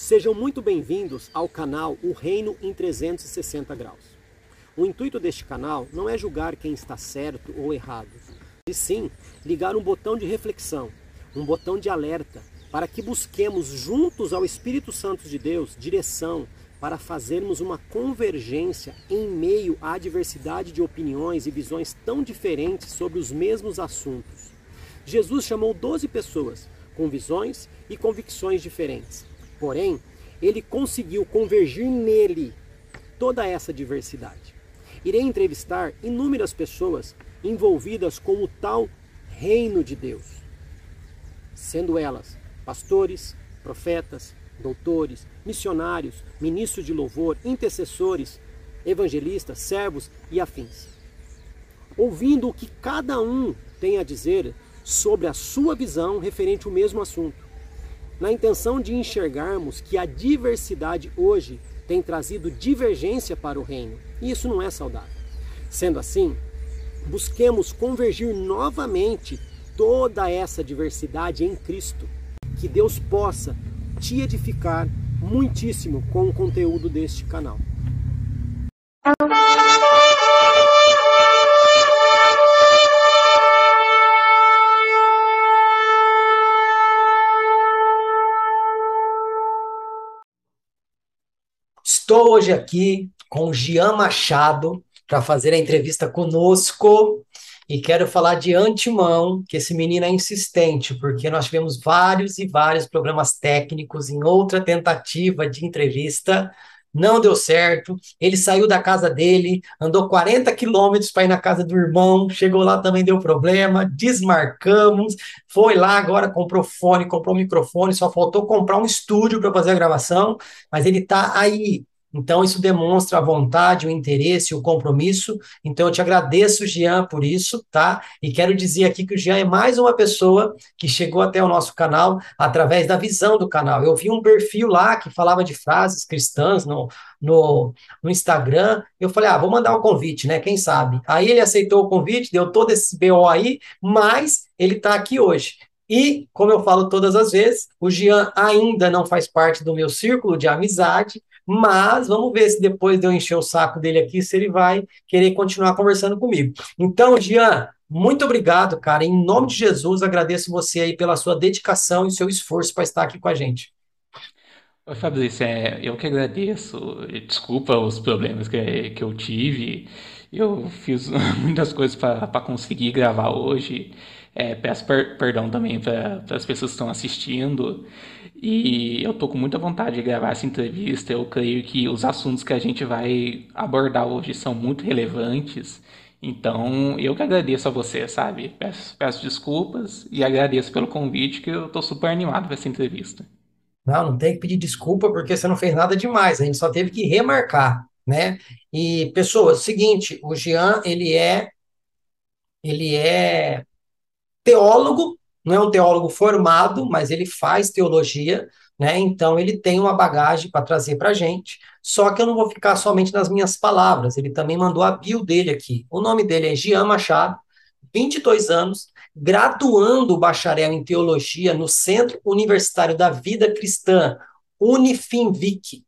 Sejam muito bem-vindos ao canal O Reino em 360 Graus. O intuito deste canal não é julgar quem está certo ou errado, e sim ligar um botão de reflexão, um botão de alerta, para que busquemos juntos ao Espírito Santo de Deus direção para fazermos uma convergência em meio à diversidade de opiniões e visões tão diferentes sobre os mesmos assuntos. Jesus chamou 12 pessoas com visões e convicções diferentes Porém, ele conseguiu convergir nele toda essa diversidade. Irei entrevistar inúmeras pessoas envolvidas com o tal reino de Deus, sendo elas pastores, profetas, doutores, missionários, ministros de louvor, intercessores, evangelistas, servos e afins. Ouvindo o que cada um tem a dizer sobre a sua visão referente ao mesmo assunto na intenção de enxergarmos que a diversidade hoje tem trazido divergência para o reino. E isso não é saudável. Sendo assim, busquemos convergir novamente toda essa diversidade em Cristo. Que Deus possa te edificar muitíssimo com o conteúdo deste canal. Estou hoje aqui com o Gian Machado para fazer a entrevista conosco e quero falar de antemão que esse menino é insistente, porque nós tivemos vários e vários programas técnicos em outra tentativa de entrevista, não deu certo. Ele saiu da casa dele, andou 40 quilômetros para ir na casa do irmão, chegou lá também deu problema, desmarcamos, foi lá agora, comprou fone, comprou microfone, só faltou comprar um estúdio para fazer a gravação, mas ele está aí então, isso demonstra a vontade, o interesse, o compromisso. Então, eu te agradeço, Jean, por isso, tá? E quero dizer aqui que o Jean é mais uma pessoa que chegou até o nosso canal através da visão do canal. Eu vi um perfil lá que falava de frases cristãs no, no, no Instagram. Eu falei, ah, vou mandar um convite, né? Quem sabe? Aí ele aceitou o convite, deu todo esse BO aí, mas ele está aqui hoje. E, como eu falo todas as vezes, o Jean ainda não faz parte do meu círculo de amizade, mas vamos ver se depois de eu encher o saco dele aqui, se ele vai querer continuar conversando comigo. Então, Jean, muito obrigado, cara. Em nome de Jesus, agradeço você aí pela sua dedicação e seu esforço para estar aqui com a gente. Oi, Fabrício, é, eu que agradeço. Desculpa os problemas que, que eu tive. Eu fiz muitas coisas para conseguir gravar hoje. É, peço per perdão também para as pessoas que estão assistindo. E eu tô com muita vontade de gravar essa entrevista. Eu creio que os assuntos que a gente vai abordar hoje são muito relevantes. Então, eu que agradeço a você, sabe? Peço, peço desculpas e agradeço pelo convite, que eu tô super animado para essa entrevista. Não, não tem que pedir desculpa porque você não fez nada demais. A gente só teve que remarcar, né? E pessoas, seguinte, o Jean, ele é ele é teólogo não é um teólogo formado, mas ele faz teologia, né? Então ele tem uma bagagem para trazer para a gente. Só que eu não vou ficar somente nas minhas palavras. Ele também mandou a bio dele aqui. O nome dele é Gian Machado, 22 anos, graduando bacharel em teologia no Centro Universitário da Vida Cristã, Unifinvic,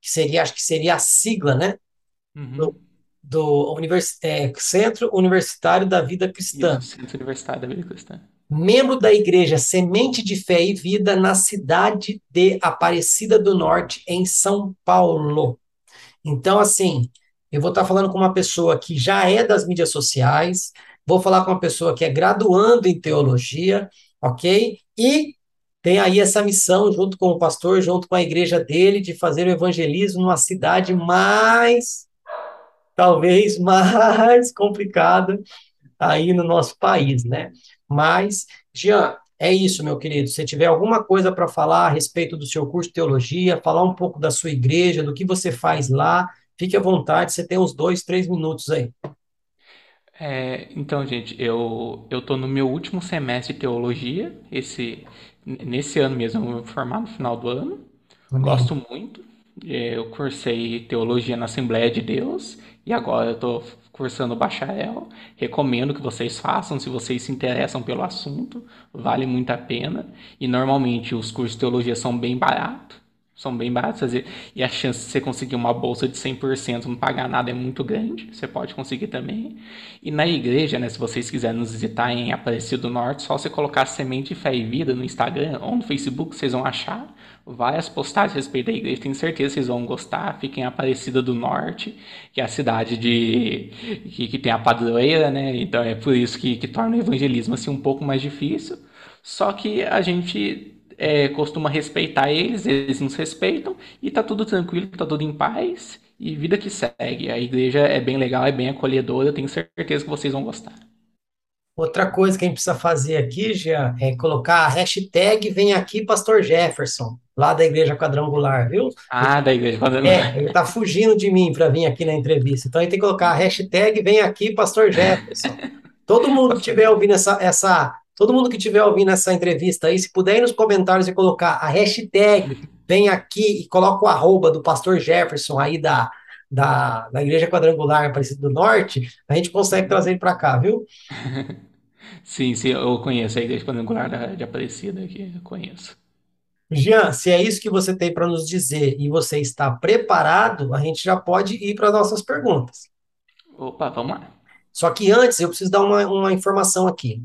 que seria, acho que seria a sigla, né? Uhum. Do, do univers, é, Centro Universitário da Vida Cristã. Isso, Centro Universitário da Vida Cristã membro da igreja Semente de Fé e Vida na cidade de Aparecida do Norte, em São Paulo. Então, assim, eu vou estar falando com uma pessoa que já é das mídias sociais, vou falar com uma pessoa que é graduando em teologia, ok? E tem aí essa missão, junto com o pastor, junto com a igreja dele, de fazer o evangelismo numa cidade mais, talvez mais complicada aí no nosso país, né? Mas, Jean, é isso, meu querido. Se tiver alguma coisa para falar a respeito do seu curso de teologia, falar um pouco da sua igreja, do que você faz lá, fique à vontade. Você tem uns dois, três minutos aí. É, então, gente, eu eu tô no meu último semestre de teologia, esse nesse ano mesmo, eu vou me formar no final do ano. Amém. Gosto muito. É, eu cursei teologia na Assembleia de Deus e agora eu tô cursando bacharel. Recomendo que vocês façam se vocês se interessam pelo assunto, vale muito a pena. E normalmente os cursos de teologia são bem baratos, são bem baratas e a chance de você conseguir uma bolsa de 100% não pagar nada é muito grande, você pode conseguir também. E na igreja, né, se vocês quiserem nos visitar em Aparecido do Norte, só você colocar Semente Fé e Vida no Instagram ou no Facebook, vocês vão achar várias postagens a respeito da igreja, tenho certeza que vocês vão gostar. Fiquem em Aparecida do Norte, que é a cidade de que, que tem a padroeira, né? Então é por isso que, que torna o evangelismo assim um pouco mais difícil. Só que a gente é, costuma respeitar eles, eles nos respeitam e tá tudo tranquilo, tá tudo em paz e vida que segue. A igreja é bem legal, é bem acolhedora, eu tenho certeza que vocês vão gostar. Outra coisa que a gente precisa fazer aqui, Jean, é colocar a hashtag Vem Aqui Pastor Jefferson, lá da Igreja Quadrangular, viu? Ah, da Igreja Quadrangular. É, ele tá fugindo de mim para vir aqui na entrevista. Então a gente tem que colocar a hashtag Vem Aqui Pastor Jefferson. Todo mundo que estiver ouvindo essa, essa Todo mundo que estiver ouvindo essa entrevista aí, se puder ir nos comentários e colocar a hashtag, vem aqui e coloca o arroba do pastor Jefferson aí da, da, da Igreja Quadrangular Aparecida do Norte, a gente consegue trazer ele para cá, viu? Sim, sim, eu conheço a Igreja Quadrangular de Aparecida, que eu conheço. Jean, se é isso que você tem para nos dizer e você está preparado, a gente já pode ir para nossas perguntas. Opa, vamos lá. Só que antes eu preciso dar uma, uma informação aqui.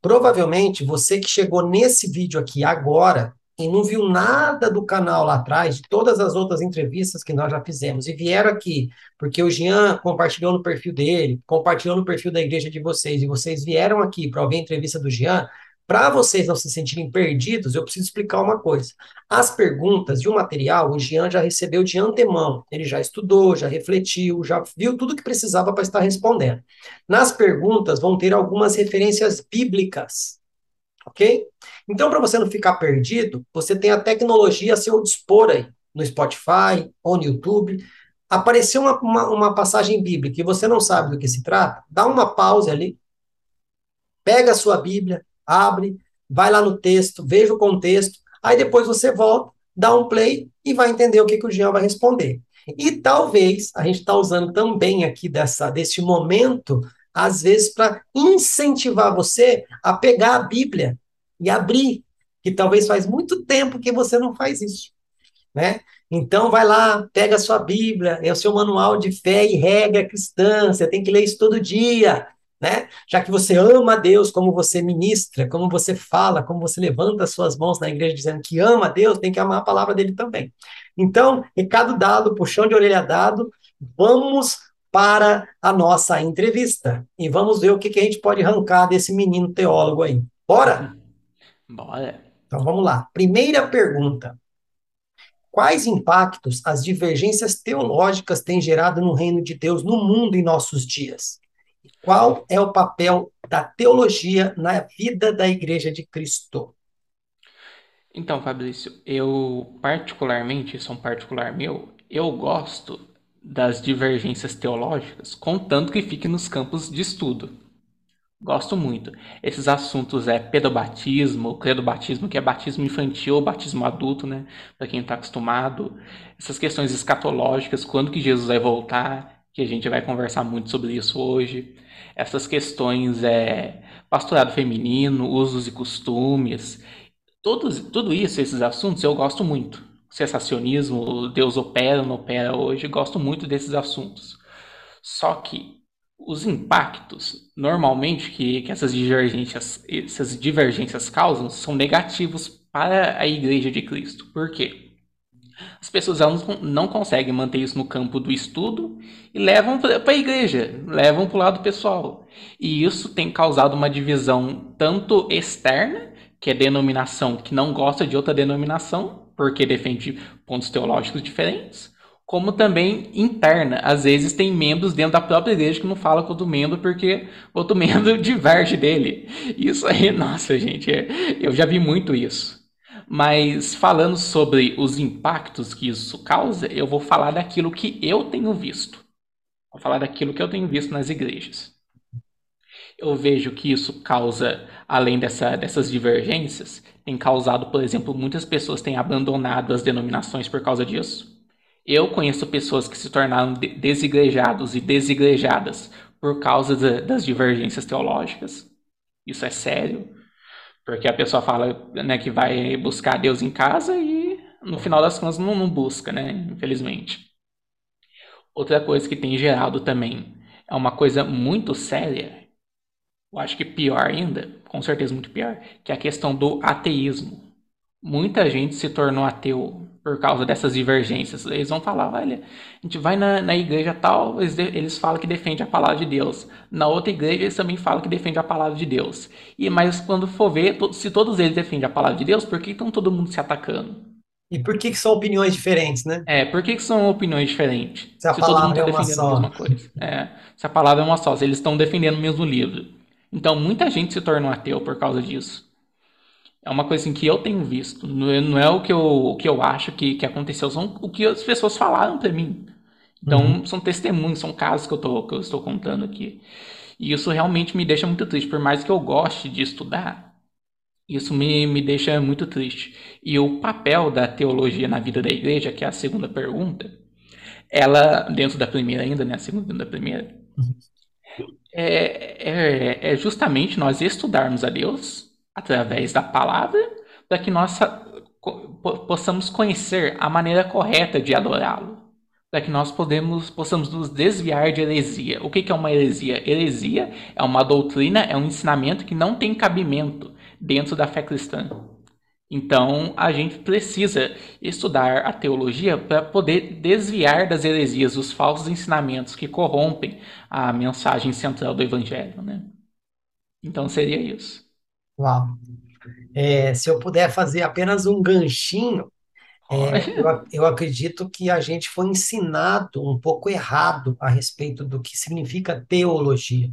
Provavelmente você que chegou nesse vídeo aqui agora e não viu nada do canal lá atrás, de todas as outras entrevistas que nós já fizemos, e vieram aqui, porque o Jean compartilhou no perfil dele, compartilhou no perfil da igreja de vocês, e vocês vieram aqui para ouvir a entrevista do Jean, para vocês não se sentirem perdidos, eu preciso explicar uma coisa. As perguntas e o material, o Jean já recebeu de antemão. Ele já estudou, já refletiu, já viu tudo que precisava para estar respondendo. Nas perguntas vão ter algumas referências bíblicas. Ok? Então, para você não ficar perdido, você tem a tecnologia a seu dispor aí, no Spotify ou no YouTube. Apareceu uma, uma, uma passagem bíblica e você não sabe do que se trata, dá uma pausa ali, pega a sua Bíblia, abre, vai lá no texto, veja o contexto, aí depois você volta, dá um play e vai entender o que, que o Jean vai responder. E talvez a gente está usando também aqui dessa, desse momento, às vezes, para incentivar você a pegar a Bíblia e abrir, que talvez faz muito tempo que você não faz isso. Né? Então vai lá, pega a sua Bíblia, é o seu manual de fé e regra cristã, você tem que ler isso todo dia né? Já que você ama a Deus, como você ministra, como você fala, como você levanta as suas mãos na igreja dizendo que ama a Deus, tem que amar a palavra dele também. Então, recado dado, puxão de orelha dado, vamos para a nossa entrevista e vamos ver o que, que a gente pode arrancar desse menino teólogo aí. Bora? Bora. Então vamos lá. Primeira pergunta. Quais impactos as divergências teológicas têm gerado no reino de Deus no mundo em nossos dias? Qual é o papel da teologia na vida da Igreja de Cristo? Então, Fabrício, eu particularmente, isso é um particular meu, eu gosto das divergências teológicas, contanto que fique nos campos de estudo. Gosto muito. Esses assuntos é pedobatismo, credobatismo, que é batismo infantil ou batismo adulto, né? Para quem está acostumado. Essas questões escatológicas, quando que Jesus vai voltar, que a gente vai conversar muito sobre isso hoje. Essas questões é pastorado feminino, usos e costumes, todos, tudo isso, esses assuntos eu gosto muito. Sensacionismo, Deus opera, não opera hoje, gosto muito desses assuntos. Só que os impactos, normalmente, que, que essas, divergências, essas divergências causam são negativos para a Igreja de Cristo. Por quê? As pessoas elas não conseguem manter isso no campo do estudo e levam para a igreja, levam para o lado pessoal. E isso tem causado uma divisão tanto externa, que é denominação que não gosta de outra denominação, porque defende pontos teológicos diferentes, como também interna. Às vezes tem membros dentro da própria igreja que não fala com outro membro porque outro membro diverge dele. Isso aí, nossa, gente, é, eu já vi muito isso. Mas falando sobre os impactos que isso causa, eu vou falar daquilo que eu tenho visto. Vou falar daquilo que eu tenho visto nas igrejas. Eu vejo que isso causa, além dessa, dessas divergências, tem causado, por exemplo, muitas pessoas têm abandonado as denominações por causa disso. Eu conheço pessoas que se tornaram desigrejados e desigrejadas por causa de, das divergências teológicas. Isso é sério. Porque a pessoa fala né, que vai buscar Deus em casa e no final das contas não, não busca, né? Infelizmente. Outra coisa que tem gerado também é uma coisa muito séria, eu acho que pior ainda, com certeza muito pior, que é a questão do ateísmo. Muita gente se tornou ateu por causa dessas divergências. Eles vão falar, olha, a gente vai na, na igreja tal, eles, eles falam que defende a palavra de Deus. Na outra igreja eles também falam que defende a palavra de Deus. E Mas quando for ver, se todos eles defendem a palavra de Deus, por que estão todo mundo se atacando? E por que, que são opiniões diferentes, né? É, por que, que são opiniões diferentes? Se a se palavra todo mundo é está uma defendendo só. a mesma coisa. É, se a palavra é uma só, se eles estão defendendo o mesmo livro. Então muita gente se tornou ateu por causa disso. É uma coisa assim, que eu tenho visto. Não é, não é o que eu, o que eu acho que, que aconteceu, são o que as pessoas falaram para mim. Então, Uhum. são testemunhos, são casos que eu, tô, que eu estou contando aqui. E isso realmente me deixa muito triste. Por mais que eu goste de estudar, isso me, me deixa muito triste. E o papel da teologia na vida da igreja, que é a segunda pergunta, ela, dentro da primeira ainda, né? A segunda da primeira, é, é, é justamente nós estudarmos a Deus através da palavra, para que nós possamos conhecer a maneira correta de adorá-lo, para que nós podemos, possamos nos desviar de heresia. O que que é uma heresia? Heresia é uma doutrina, é um ensinamento que não tem cabimento dentro da fé cristã. Então, a gente precisa estudar a teologia para poder desviar das heresias, dos falsos ensinamentos que corrompem a mensagem central do evangelho, né? Então, seria isso. Uau. É, se eu puder fazer apenas um ganchinho, é, eu, eu acredito que a gente foi ensinado um pouco errado a respeito do que significa teologia.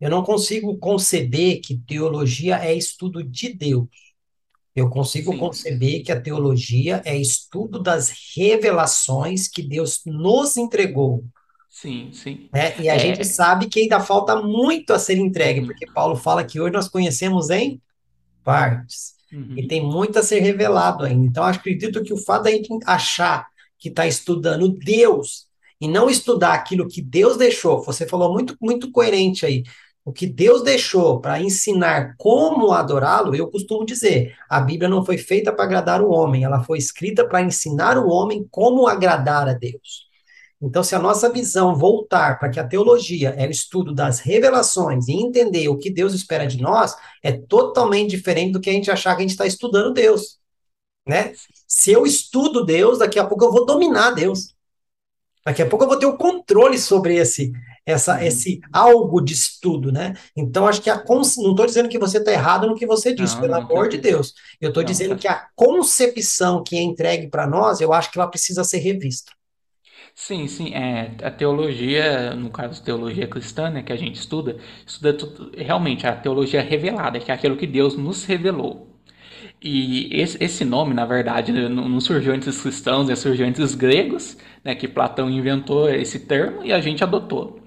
Eu não consigo conceber que teologia é estudo de Deus. Eu consigo Sim. conceber que a teologia é estudo das revelações que Deus nos entregou, Sim, sim. né? E a É. gente sabe que ainda falta muito a ser entregue, Uhum. porque Paulo fala que hoje nós conhecemos em partes. Uhum. E tem muito a ser revelado ainda. Então, acredito que o fato da gente achar que está estudando Deus e não estudar aquilo que Deus deixou, você falou muito, muito coerente aí. O que Deus deixou para ensinar como adorá-lo, eu costumo dizer, a Bíblia não foi feita para agradar o homem, ela foi escrita para ensinar o homem como agradar a Deus. Então, se a nossa visão voltar para que a teologia é o estudo das revelações e entender o que Deus espera de nós, é totalmente diferente do que a gente achar que a gente está estudando Deus, né? Se eu estudo Deus, daqui a pouco eu vou dominar Deus. Daqui a pouco eu vou ter o controle sobre esse, essa, Uhum. esse algo de estudo, né? Então, acho que a cons... não estou dizendo que você está errado no que você disse, Não, pelo não, amor de Deus. Eu estou Não, dizendo tá que a concepção que é entregue para nós, eu acho que ela precisa ser revista. Sim, sim, é, a teologia, no caso teologia cristã, né, que a gente estuda, estuda tudo- realmente a teologia revelada, que é aquilo que Deus nos revelou. E esse, esse nome, na verdade, né, não, não surgiu entre os cristãos, né, surgiu entre os gregos, né, que Platão inventou esse termo e a gente adotou.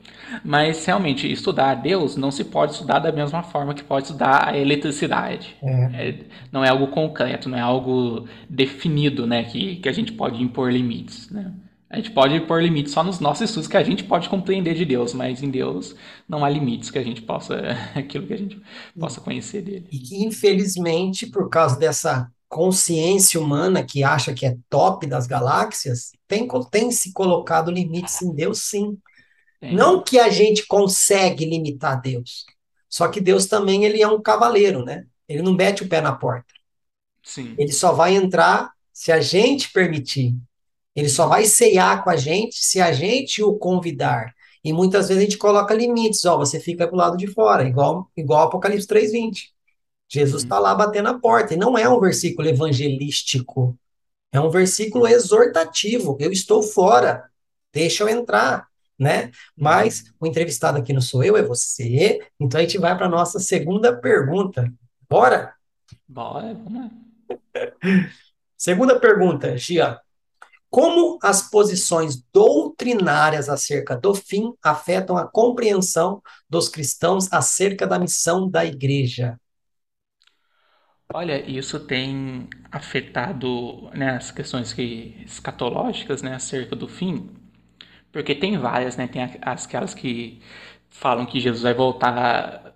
Mas realmente, estudar a Deus não se pode estudar da mesma forma que pode estudar a eletricidade. É. É, não é algo concreto, não é algo definido, né, que, que a gente pode impor limites, né? A gente pode impor limites só nos nossos estudos que a gente pode compreender de Deus, mas em Deus não há limites que a gente possa, aquilo que a gente possa conhecer dele. E que, infelizmente, por causa dessa consciência humana que acha que é top das galáxias, tem, tem se colocado limites em Deus, sim. Tem. Não que a gente consegue limitar Deus, só que Deus também ele é um cavaleiro, né? Ele não mete o pé na porta. Sim, Ele só vai entrar se a gente permitir. Ele só vai ceiar com a gente se a gente o convidar. E muitas vezes a gente coloca limites, ó, você fica pro lado de fora, igual igual Apocalipse 3:20. Jesus Uhum. está lá batendo a porta, e não é um versículo evangelístico, é um versículo exortativo. Eu estou fora, deixa eu entrar, né? Mas o entrevistado aqui não sou eu, é você. Então a gente vai para nossa segunda pergunta. Bora? bora, vamos lá. Segunda pergunta, Gia. Como as posições doutrinárias acerca do fim afetam a compreensão dos cristãos acerca da missão da igreja? Olha, isso tem afetado, né, as questões que, escatológicas, né, acerca do fim, porque tem várias, né, tem aquelas que falam que Jesus vai voltar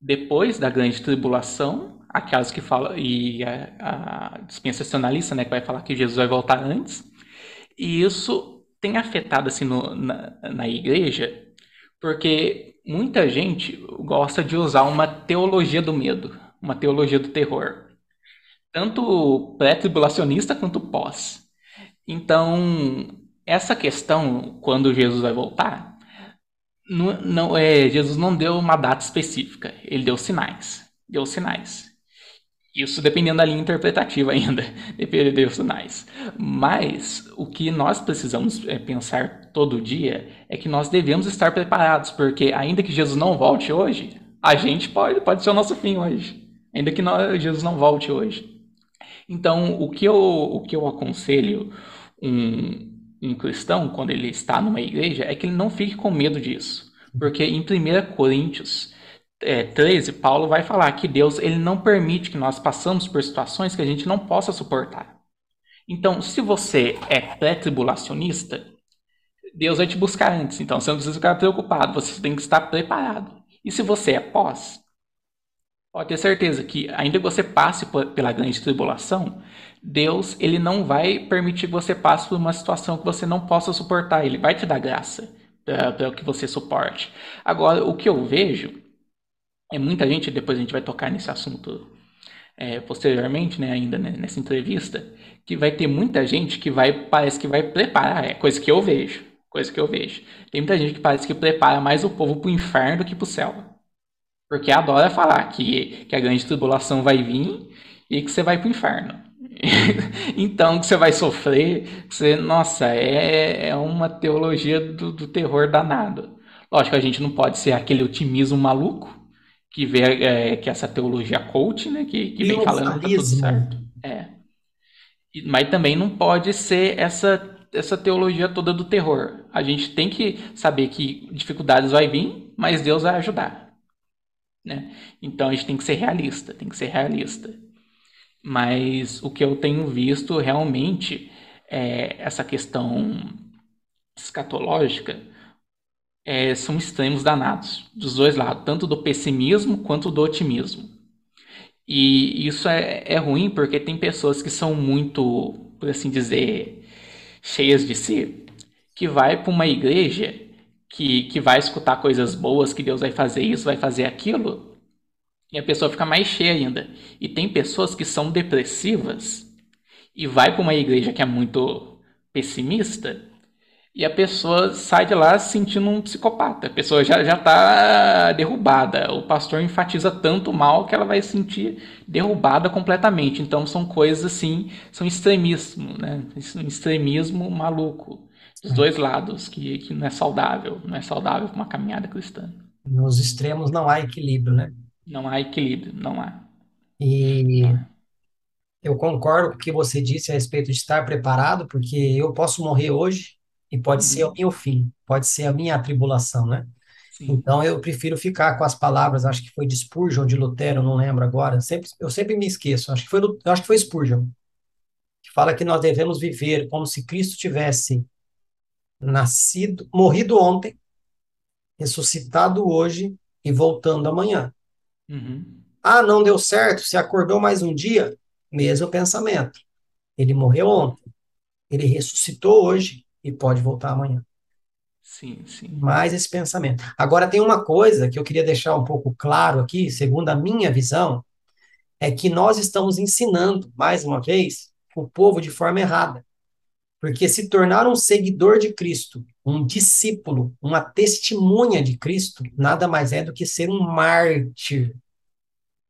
depois da grande tribulação, aquelas que falam, e a, a dispensacionalista, né, que vai falar que Jesus vai voltar antes, e isso tem afetado assim no, na, na igreja, porque muita gente gosta de usar uma teologia do medo, uma teologia do terror, tanto pré-tribulacionista quanto pós. Então, essa questão, quando Jesus vai voltar, não, não, é, Jesus não deu uma data específica, ele deu sinais. Deu sinais. Isso dependendo da linha interpretativa ainda, dependendo dos sinais. Mas o que nós precisamos é, pensar todo dia é que nós devemos estar preparados, porque ainda que Jesus não volte hoje, a gente pode, pode ser o nosso fim hoje. Ainda que nós, Jesus não volte hoje. Então, o que eu, o que eu aconselho um, um cristão, quando ele está numa igreja, é que ele não fique com medo disso. Porque em 1 Coríntios é, 13, Paulo vai falar que Deus ele não permite que nós passamos por situações que a gente não possa suportar. Então, se você é pré-tribulacionista, Deus vai te buscar antes. Então, você não precisa ficar preocupado, você tem que estar preparado. E se você é pós, pode ter certeza que, ainda que você passe pela grande tribulação, Deus ele não vai permitir que você passe por uma situação que você não possa suportar. Ele vai te dar graça para que você suporte. Agora, o que eu vejo é muita gente, depois a gente vai tocar nesse assunto é, posteriormente, né, ainda né, nessa entrevista, que vai ter muita gente que vai, parece que vai preparar, é coisa que eu vejo, coisa que eu vejo. Tem muita gente que parece que prepara mais o povo para o inferno do que para o céu. Porque adora falar que, que a grande tribulação vai vir e que você vai para o inferno. então, que você vai sofrer, você, nossa, é, é uma teologia do, do terror danado. Lógico, a gente não pode ser aquele otimismo maluco, que vê é, que essa teologia coach, né, que, que vem falando que tá tudo certo. É. Mas também não pode ser essa essa teologia toda do terror. A gente tem que saber que dificuldades vai vir, mas Deus vai ajudar. Né? Então a gente tem que ser realista, tem que ser realista. Mas o que eu tenho visto realmente é essa questão escatológica é, são extremos danados, dos dois lados, tanto do pessimismo quanto do otimismo. E isso é, é ruim porque tem pessoas que são muito, por assim dizer, cheias de si, que vai para uma igreja que, que vai escutar coisas boas, que Deus vai fazer isso, vai fazer aquilo, e a pessoa fica mais cheia ainda. E tem pessoas que são depressivas e vai para uma igreja que é muito pessimista e a pessoa sai de lá se sentindo um psicopata. A pessoa já já está derrubada. O pastor enfatiza tanto mal que ela vai se sentir derrubada completamente. Então são coisas assim, são extremismo, né? extremismo maluco. Dos dois lados, que, que não é saudável. Não é saudável para uma caminhada cristã. Nos extremos não há equilíbrio, né? Não há equilíbrio, não há. E eu concordo com o que você disse a respeito de estar preparado, porque eu posso morrer hoje e pode ser o uhum. meu fim, pode ser a minha atribulação, né? Sim. Então eu prefiro ficar com as palavras, acho que foi de Spurgeon, de Lutero, não lembro agora, sempre, eu sempre me esqueço, acho que foi, acho que foi Spurgeon, que fala que nós devemos viver como se Cristo tivesse nascido, morrido ontem, ressuscitado hoje e voltando amanhã. Uhum. Ah, não deu certo, se acordou mais um dia, mesmo pensamento. Ele morreu ontem, ele ressuscitou hoje, e pode voltar amanhã. Sim, sim. Mais esse pensamento. Agora, tem uma coisa que eu queria deixar um pouco claro aqui, segundo a minha visão, é que nós estamos ensinando, mais uma vez, o povo de forma errada. Porque se tornar um seguidor de Cristo, um discípulo, uma testemunha de Cristo, nada mais é do que ser um mártir.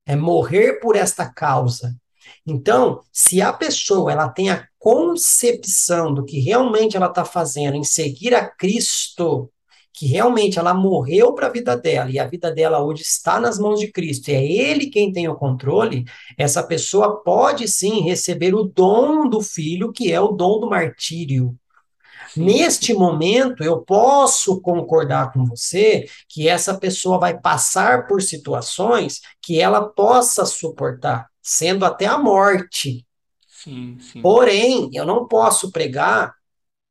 É morrer por esta causa. Então, se a pessoa ela tem a concepção do que realmente ela está fazendo em seguir a Cristo, que realmente ela morreu para a vida dela e a vida dela hoje está nas mãos de Cristo, e é Ele quem tem o controle, essa pessoa pode sim receber o dom do filho, que é o dom do martírio. Neste momento, eu posso concordar com você que essa pessoa vai passar por situações que ela possa suportar, sendo até a morte. Sim, sim. Porém, eu não posso pregar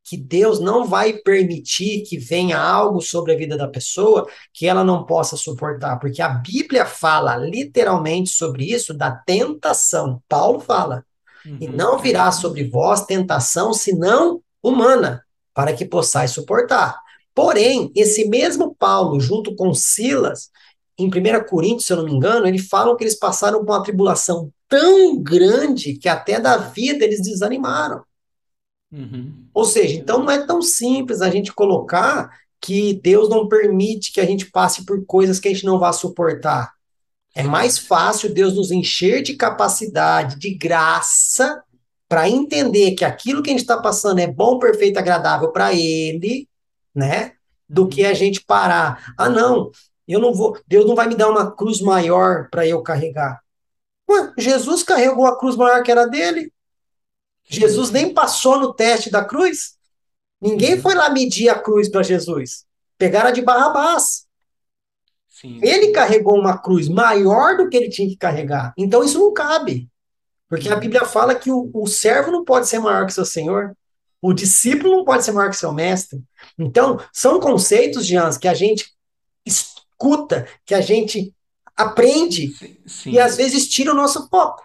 que Deus não vai permitir que venha algo sobre a vida da pessoa que ela não possa suportar, porque a Bíblia fala literalmente sobre isso da tentação. Paulo fala: uhum. "E não virá sobre vós tentação senão humana, para que possais suportar". Porém, esse mesmo Paulo, junto com Silas, em 1 Coríntios, se eu não me engano, eles falam que eles passaram por uma tribulação tão grande que até da vida eles desanimaram. Uhum. Ou seja, então não é tão simples a gente colocar que Deus não permite que a gente passe por coisas que a gente não vá suportar. É mais fácil Deus nos encher de capacidade, de graça, para entender que aquilo que a gente está passando é bom, perfeito, agradável para Ele, né? Do que a gente parar. Ah, não, eu não vou. Deus não vai me dar uma cruz maior para eu carregar. Ué, Jesus carregou a cruz maior que era dele. Jesus nem passou no teste da cruz. Ninguém foi lá medir a cruz para Jesus. Pegaram a de Barrabás. Sim. Ele carregou uma cruz maior do que ele tinha que carregar. Então isso não cabe. Porque a Bíblia fala que o, o servo não pode ser maior que seu senhor. O discípulo não pode ser maior que seu mestre. Então, são conceitos, Jans, que a gente escuta, que a gente aprende sim, sim. e às vezes tira o nosso foco.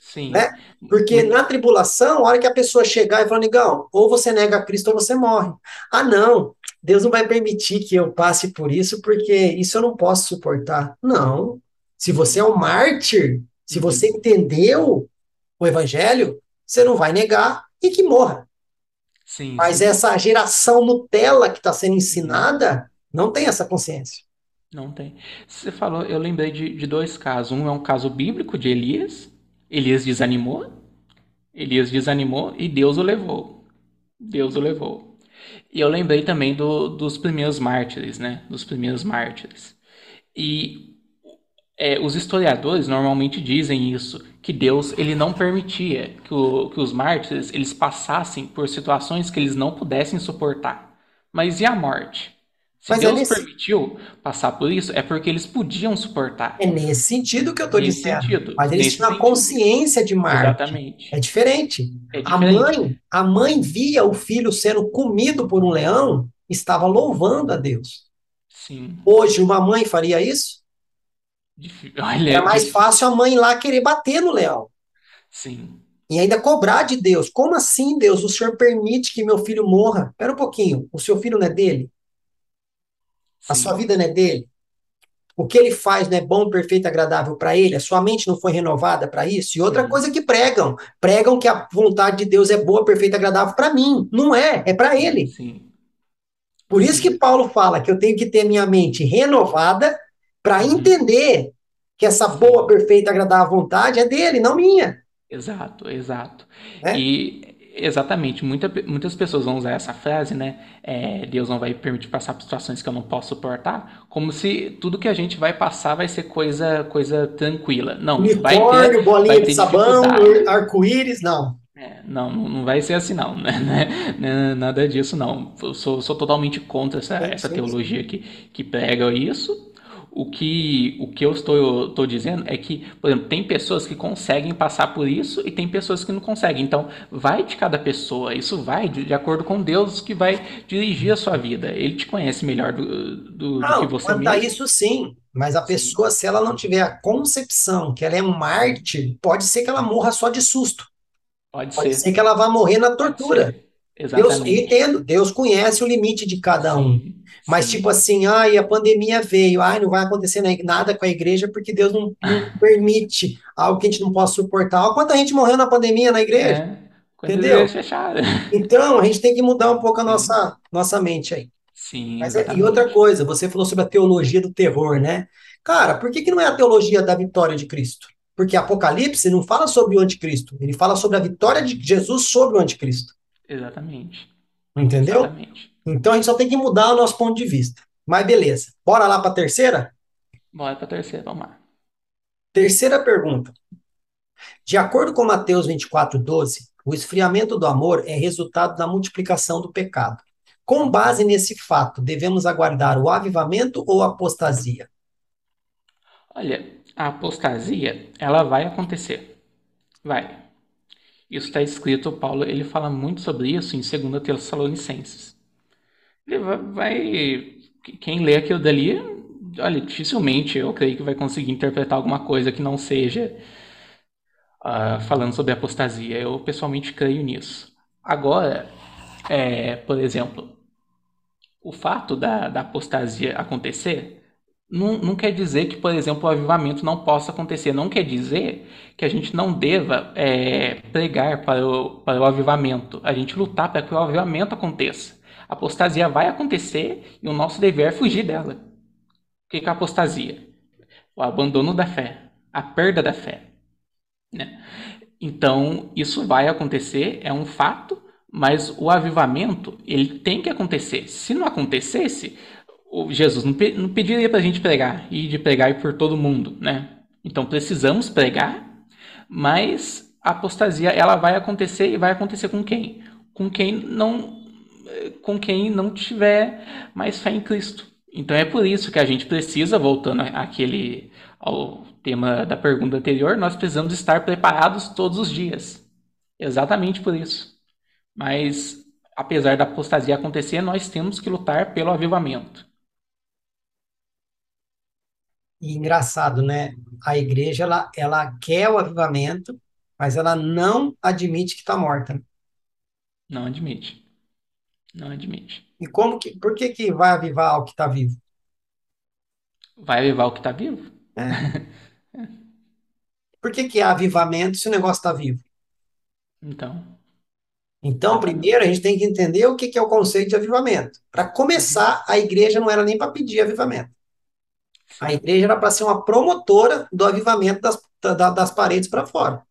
Sim. Né? Porque na tribulação, a hora que a pessoa chegar e falar, negão, ou você nega a Cristo ou você morre. Ah, não, Deus não vai permitir que eu passe por isso, porque isso eu não posso suportar. Não. Se você é um mártir, se você uhum. entendeu o evangelho, você não vai negar e que morra. Sim, Mas sim. essa geração Nutella que está sendo ensinada não tem essa consciência. Não tem. Você falou, eu lembrei de, de dois casos. Um é um caso bíblico de Elias, Elias desanimou, Elias desanimou e Deus o levou. Deus o levou. E eu lembrei também do, dos primeiros mártires, né? Dos primeiros mártires. E é, os historiadores normalmente dizem isso, que Deus ele não permitia que, o, que os mártires eles passassem por situações que eles não pudessem suportar. Mas e a morte? Se Mas é Deus é nesse... permitiu passar por isso, é porque eles podiam suportar. É nesse sentido que eu estou dizendo. Sentido, Mas eles tinham a consciência de Marte. Exatamente. É diferente. é diferente. A mãe, a mãe via o filho sendo comido por um leão, estava louvando a Deus. Sim. Hoje, uma mãe faria isso? Olha, é mais fácil a mãe lá querer bater no leão. Sim. E ainda cobrar de Deus. Como assim, Deus? O senhor permite que meu filho morra? Espera um pouquinho. O seu filho não é dele? A sua vida não é dele. O que ele faz não é bom, perfeito, agradável para ele. A sua mente não foi renovada para isso. E outra coisa que pregam, pregam que a vontade de Deus é boa, perfeita, agradável para mim. Não é, é para ele. Sim. Por isso que Paulo fala que eu tenho que ter minha mente renovada para entender que essa boa, perfeita, agradável vontade é dele, não minha. Exato, exato. É? E Exatamente, Muita, muitas pessoas vão usar essa frase, né? É, Deus não vai permitir passar por situações que eu não posso suportar, como se tudo que a gente vai passar vai ser coisa, coisa tranquila. Não, Unicórnio, vai ter, bolinha vai ter de sabão, arco-íris, não. É, não, não vai ser assim não, né? né? Nada disso não. Eu sou, sou totalmente contra essa, é, essa teologia que, que prega isso. O que, o que eu estou, estou dizendo é que, por exemplo, tem pessoas que conseguem passar por isso e tem pessoas que não conseguem. Então, vai de cada pessoa. Isso vai de, de acordo com Deus que vai dirigir a sua vida. Ele te conhece melhor do, do, não, do que você quanto mesmo. a isso, sim. Mas a pessoa, se ela não tiver a concepção que ela é um mártir, pode ser que ela morra só de susto. Pode, pode ser. ser que ela vá morrer na tortura. Exatamente. Deus, entendo, Deus conhece o limite de cada um. Sim. Mas, tipo assim, ai, a pandemia veio, ai, não vai acontecer nada com a igreja porque Deus não, não permite algo que a gente não possa suportar. Olha quanta gente morreu na pandemia na igreja. É, entendeu? Então, a gente tem que mudar um pouco a nossa, nossa mente aí. Sim. Mas, é, e outra coisa, você falou sobre a teologia do terror, né? Cara, por que, que não é a teologia da vitória de Cristo? Porque Apocalipse não fala sobre o anticristo, ele fala sobre a vitória de Jesus sobre o anticristo. Exatamente. Entendeu? Exatamente. Então a gente só tem que mudar o nosso ponto de vista. Mas beleza. Bora lá para a terceira? Bora para a terceira, vamos lá. Terceira pergunta. De acordo com Mateus 24, 12, o esfriamento do amor é resultado da multiplicação do pecado. Com base nesse fato, devemos aguardar o avivamento ou a apostasia? Olha, a apostasia, ela vai acontecer. Vai. Isso está escrito, Paulo, ele fala muito sobre isso em 2 Tessalonicenses. Ele vai, quem lê aquilo dali, olha, dificilmente eu creio que vai conseguir interpretar alguma coisa que não seja uh, falando sobre apostasia. Eu pessoalmente creio nisso. Agora, é, por exemplo, o fato da, da apostasia acontecer não, não, quer dizer que, por exemplo, o avivamento não possa acontecer. Não quer dizer que a gente não deva é, pregar para o, para o avivamento. A gente lutar para que o avivamento aconteça. A apostasia vai acontecer e o nosso dever é fugir dela. O que é a apostasia? O abandono da fé, a perda da fé. Né? Então, isso vai acontecer, é um fato, mas o avivamento ele tem que acontecer. Se não acontecesse, Jesus não, pediria para a gente pregar e de pregar por todo mundo, né? Então precisamos pregar, mas a apostasia ela vai acontecer e vai acontecer com quem? Com quem não com quem não tiver mais fé em Cristo. Então é por isso que a gente precisa, voltando àquele ao tema da pergunta anterior, nós precisamos estar preparados todos os dias. Exatamente por isso. Mas apesar da apostasia acontecer, nós temos que lutar pelo avivamento. E engraçado, né? A igreja ela, ela quer o avivamento, mas ela não admite que está morta. Não admite. Não admite. E como que, por que que vai avivar o que está vivo? Vai avivar o que está vivo? É. Por que que há avivamento se o negócio está vivo? Então. Então, primeiro a gente tem que entender o que que é o conceito de avivamento. Para começar, a igreja não era nem para pedir avivamento. A igreja era para ser uma promotora do avivamento das, da, das paredes para fora.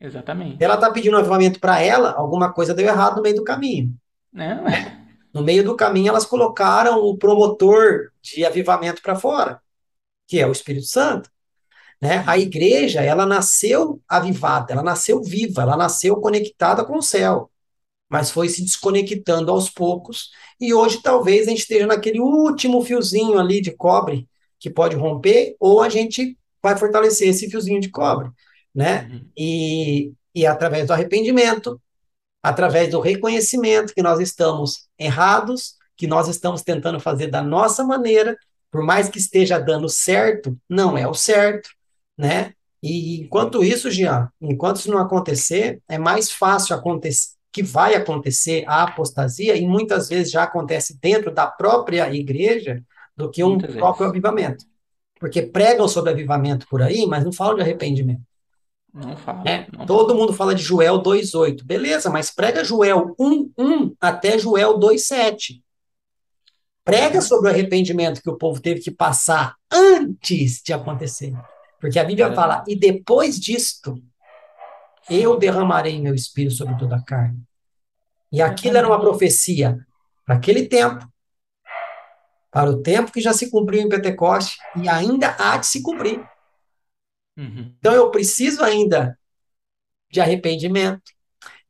Exatamente. Ela está pedindo um avivamento para ela, alguma coisa deu errado no meio do caminho. Não, é. No meio do caminho, elas colocaram o promotor de avivamento para fora, que é o Espírito Santo. Né? A igreja, ela nasceu avivada, ela nasceu viva, ela nasceu conectada com o céu, mas foi se desconectando aos poucos, e hoje talvez a gente esteja naquele último fiozinho ali de cobre que pode romper, ou a gente vai fortalecer esse fiozinho de cobre, né? Uhum. E, e através do arrependimento, através do reconhecimento que nós estamos errados, que nós estamos tentando fazer da nossa maneira, por mais que esteja dando certo, não é o certo, né? E enquanto isso, Jean, enquanto isso não acontecer, é mais fácil acontecer que vai acontecer a apostasia e muitas vezes já acontece dentro da própria igreja, do que um próprio avivamento. Porque pregam sobre avivamento por aí, mas não falam de arrependimento. Não fala. É, não todo fala. mundo fala de Joel 2,8. Beleza, mas prega Joel 1,1 até Joel 2,7. Prega sobre o arrependimento que o povo teve que passar antes de acontecer. Porque a Bíblia é. fala, e depois disto, eu derramarei meu espírito sobre toda a carne. E aquilo era uma profecia para aquele tempo, para o tempo que já se cumpriu em Pentecoste e ainda há de se cumprir. Uhum. Então eu preciso ainda de arrependimento,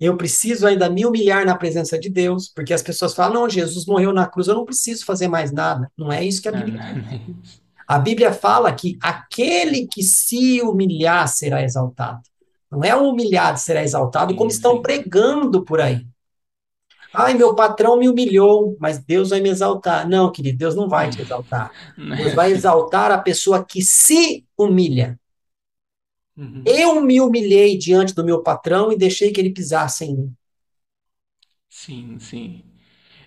eu preciso ainda me humilhar na presença de Deus, porque as pessoas falam: não, Jesus morreu na cruz, eu não preciso fazer mais nada. Não é isso que a Bíblia diz. A Bíblia fala que aquele que se humilhar será exaltado. Não é o humilhado será exaltado, como estão pregando por aí. Ai, meu patrão me humilhou, mas Deus vai me exaltar. Não, querido, Deus não vai te exaltar. Deus vai exaltar a pessoa que se humilha. Uhum. Eu me humilhei diante do meu patrão e deixei que ele pisasse em mim. Sim, sim.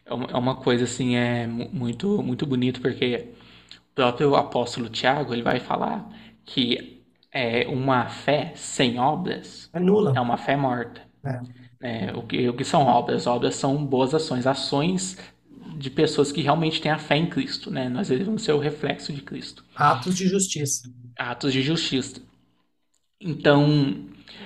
É uma é coisa assim, é muito, muito bonito, porque o próprio apóstolo Tiago, ele vai falar que é uma fé sem obras é nula. É uma fé morta. É. É, o, que, o que são obras? Obras são boas ações, ações de pessoas que realmente têm a fé em Cristo, né? Nós devemos ser o reflexo de Cristo. Atos de justiça. Atos de justiça. Então,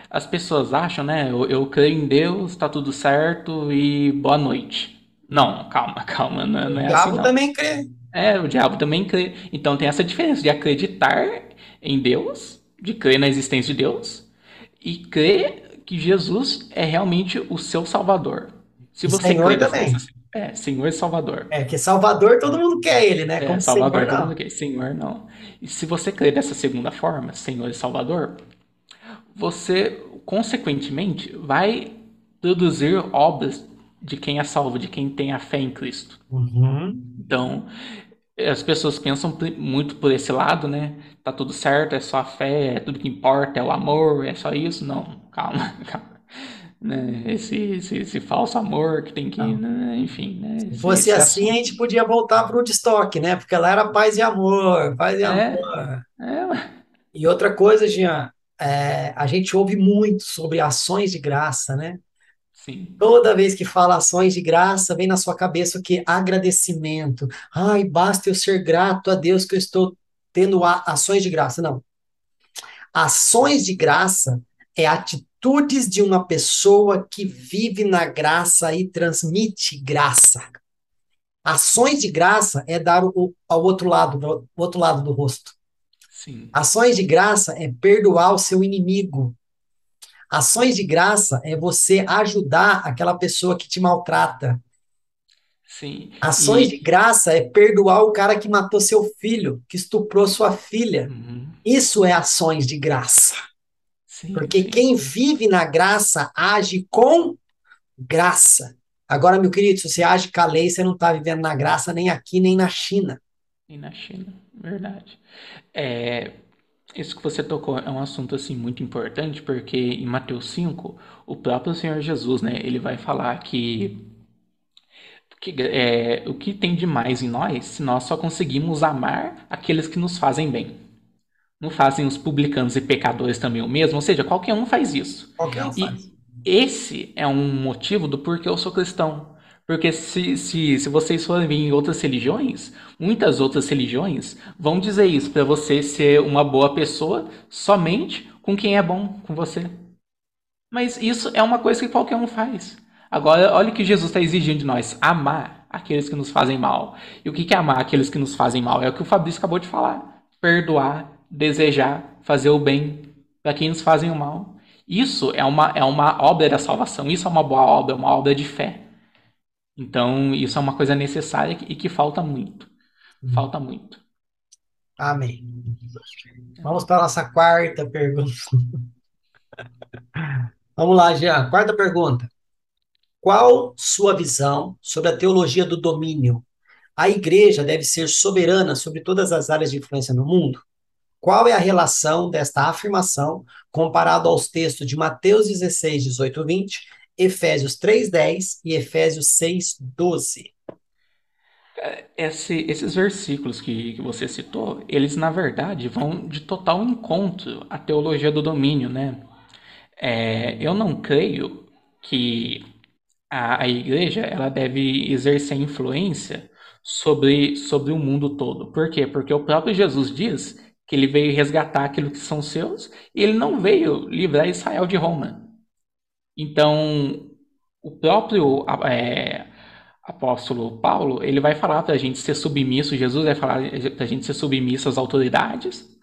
as pessoas acham, né? Eu, eu creio em Deus, tá tudo certo e boa noite. Não, calma, calma, não, não é o diabo assim, não. também crê. É, o diabo também crê. Então tem essa diferença de acreditar em Deus, de crer na existência de Deus, e crer que Jesus é realmente o seu Salvador. Se você Senhor crê também. é, Senhor e Salvador. É, que Salvador todo mundo quer ele, né? É, Como Salvador Senhor, todo não. mundo quer, Senhor não. E se você crê dessa segunda forma, Senhor e Salvador, você, consequentemente, vai produzir obras de quem é salvo, de quem tem a fé em Cristo. Uhum. Então, as pessoas pensam muito por esse lado, né? Tá tudo certo, é só a fé, é tudo que importa, é o amor, é só isso. Não, calma, calma. Né? Esse, esse, esse falso amor que tem que, né? enfim, né? Se fosse assim, a gente podia voltar para o Woodstock, né? Porque lá era paz e amor, paz e é, amor. É. E outra coisa, Jean, é, a gente ouve muito sobre ações de graça, né? Sim. Toda vez que fala ações de graça, vem na sua cabeça o que? Agradecimento. Ai, basta eu ser grato a Deus que eu estou tendo ações de graça. Não. Ações de graça é atitudes de uma pessoa que vive na graça e transmite graça. Ações de graça é dar o, ao outro lado, o outro lado do rosto. Sim. Ações de graça é perdoar o seu inimigo. Ações de graça é você ajudar aquela pessoa que te maltrata. Sim. Ações e... de graça é perdoar o cara que matou seu filho, que estuprou sua filha. Uhum. Isso é ações de graça. Sim, Porque sim. quem vive na graça age com graça. Agora, meu querido, se você age com a lei, você não está vivendo na graça nem aqui, nem na China. Nem na China, verdade. É, isso que você tocou é um assunto assim muito importante, porque em Mateus 5, o próprio Senhor Jesus, né, ele vai falar que, que é, o que tem de mais em nós se nós só conseguimos amar aqueles que nos fazem bem. Não fazem os publicanos e pecadores também o mesmo? Ou seja, qualquer um faz isso. Qualquer um faz. E esse é um motivo do porquê eu sou cristão. Porque se, se, se vocês forem ver em outras religiões, muitas outras religiões vão dizer isso, para você ser uma boa pessoa somente com quem é bom com você. Mas isso é uma coisa que qualquer um faz. Agora, olha o que Jesus está exigindo de nós: amar aqueles que nos fazem mal. E o que é amar aqueles que nos fazem mal? É o que o Fabrício acabou de falar: perdoar, desejar, fazer o bem para quem nos fazem o mal. Isso é uma, é uma obra da salvação, isso é uma boa obra, uma obra de fé. Então, isso é uma coisa necessária e que falta muito. Uhum. Falta muito. Amém. Vamos para a nossa quarta pergunta. Vamos lá, Jean. Quarta pergunta. Qual sua visão sobre a teologia do domínio? A igreja deve ser soberana sobre todas as áreas de influência no mundo? Qual é a relação desta afirmação comparado aos textos de Mateus 16, 18, 20 Efésios 3:10 e Efésios 6:12. É, esse, esses versículos que, que, você citou, eles na verdade vão de total encontro à teologia do domínio, né? É, eu não creio que a, a, igreja ela deve exercer influência sobre, sobre o mundo todo. Por quê? Porque o próprio Jesus diz que ele veio resgatar aquilo que são seus e ele não veio livrar Israel de Roma. Então, o próprio é, apóstolo Paulo, ele vai falar para a gente ser submisso, Jesus vai falar para a gente ser submisso às autoridades.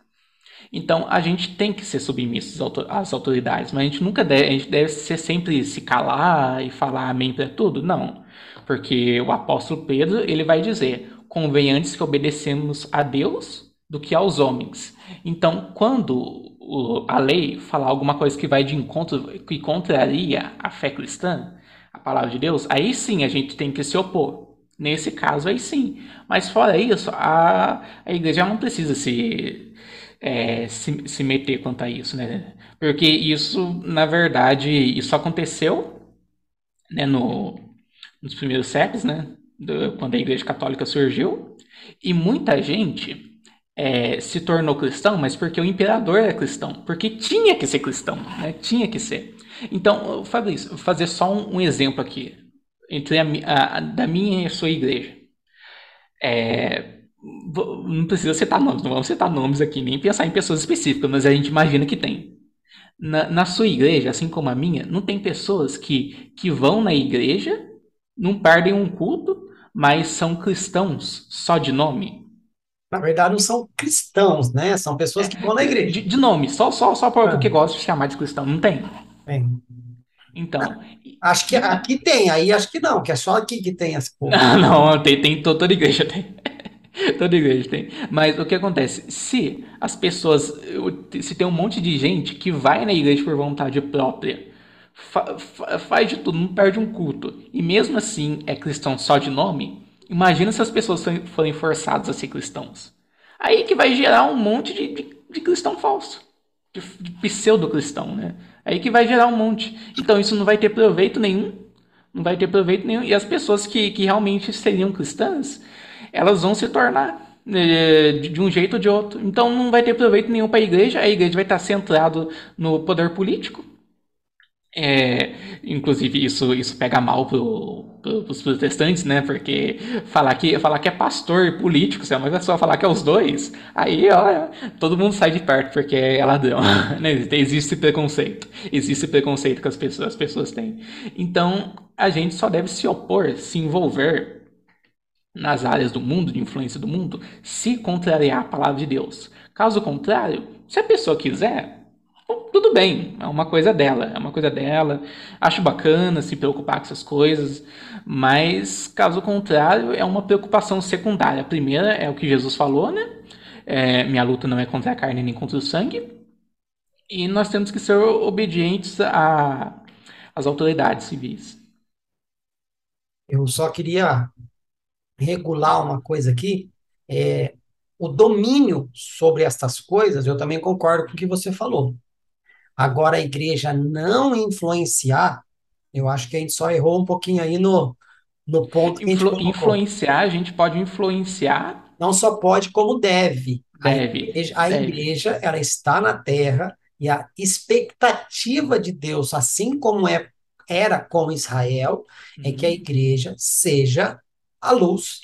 Então, a gente tem que ser submisso às autoridades, mas a gente nunca deve, a gente deve ser sempre se calar e falar amém para tudo, não. Porque o apóstolo Pedro, ele vai dizer, convém antes que obedecemos a Deus do que aos homens. Então, quando o, a lei falar alguma coisa que vai de encontro, que contraria a fé cristã, a palavra de Deus, aí sim a gente tem que se opor. Nesse caso, aí sim. Mas fora isso, a, a igreja não precisa se, é, se, se meter quanto a isso, né? Porque isso, na verdade, isso aconteceu né, no, nos primeiros séculos, né? Do, quando a igreja católica surgiu. E muita gente é, se tornou cristão, mas porque o imperador era cristão, porque tinha que ser cristão, né? Tinha que ser. Então, Fabrício, vou fazer só um, um exemplo aqui entre a, a, da minha e a sua igreja. É, não precisa citar nomes, não vamos citar nomes aqui, nem pensar em pessoas específicas, mas a gente imagina que tem. Na, na sua igreja, assim como a minha, não tem pessoas que, que vão na igreja, não perdem um culto, mas são cristãos só de nome na verdade, não são cristãos, né? São pessoas que vão na igreja. De, de nome, só, só, só porque ah. gostam de chamar de cristão. Não tem? Tem. Então. Acho que aqui tem, aí acho que não, que é só aqui que tem esse povo. Não, não, tem, tem toda igreja tem. Toda igreja tem. Mas o que acontece? Se as pessoas. Se tem um monte de gente que vai na igreja por vontade própria, fa, fa, faz de tudo, não perde um culto, e mesmo assim é cristão só de nome, imagina se as pessoas forem forçadas a ser cristãos. Aí que vai gerar um monte de, de, de cristão falso, de, de pseudo-cristão, né? Aí que vai gerar um monte. Então isso não vai ter proveito nenhum. Não vai ter proveito nenhum. E as pessoas que, que realmente seriam cristãs, elas vão se tornar eh, de um jeito ou de outro. Então não vai ter proveito nenhum para a igreja. A igreja vai estar centrado no poder político. É, inclusive isso isso pega mal pro, pro, pros protestantes, né? Porque falar que falar que é pastor e político, se é uma pessoa falar que é os dois, aí ó, todo mundo sai de perto porque é ladrão. Né? Existe preconceito, existe preconceito que as pessoas as pessoas têm. Então a gente só deve se opor, se envolver nas áreas do mundo, de influência do mundo, se contrariar a palavra de Deus. Caso contrário, se a pessoa quiser, tudo bem, é uma coisa dela, é uma coisa dela. Acho bacana se preocupar com essas coisas, mas caso contrário, é uma preocupação secundária. A primeira é o que Jesus falou, né? É, minha luta não é contra a carne nem contra o sangue. E nós temos que ser obedientes às autoridades civis. Eu só queria regular uma coisa aqui, é, o domínio sobre estas coisas, eu também concordo com o que você falou. Agora, a igreja não influenciar, eu acho que a gente só errou um pouquinho aí no, no ponto que Influ, a gente Influenciar, a gente pode influenciar. Não só pode, como deve. Deve. A igreja, a deve. igreja ela está na terra e a expectativa de Deus, assim como é, era com Israel, uhum. é que a uhum. igreja seja a luz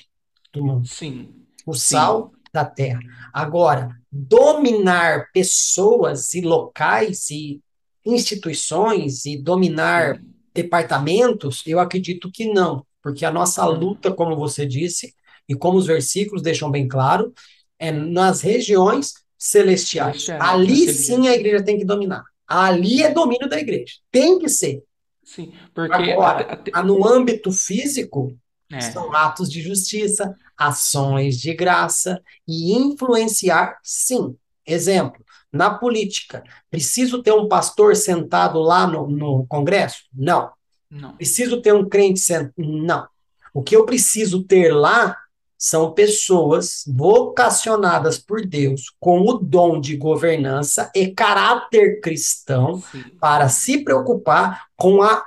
do mundo. Sim. O sal Sim. da terra. Agora, dominar pessoas e locais e instituições e dominar departamentos, eu acredito que não, porque a nossa luta, como você disse, e como os versículos deixam bem claro, é nas regiões celestiais. Celestial, Ali sim a igreja tem que dominar. Ali é domínio da igreja. Tem que ser. Sim, porque Agora, no âmbito físico, é. São atos de justiça, ações de graça e influenciar, sim. Exemplo, na política, preciso ter um pastor sentado lá no, no Congresso? Não. Não. Preciso ter um crente sentado? Não. O que eu preciso ter lá são pessoas vocacionadas por Deus com o dom de governança e caráter cristão Sim. para se preocupar com as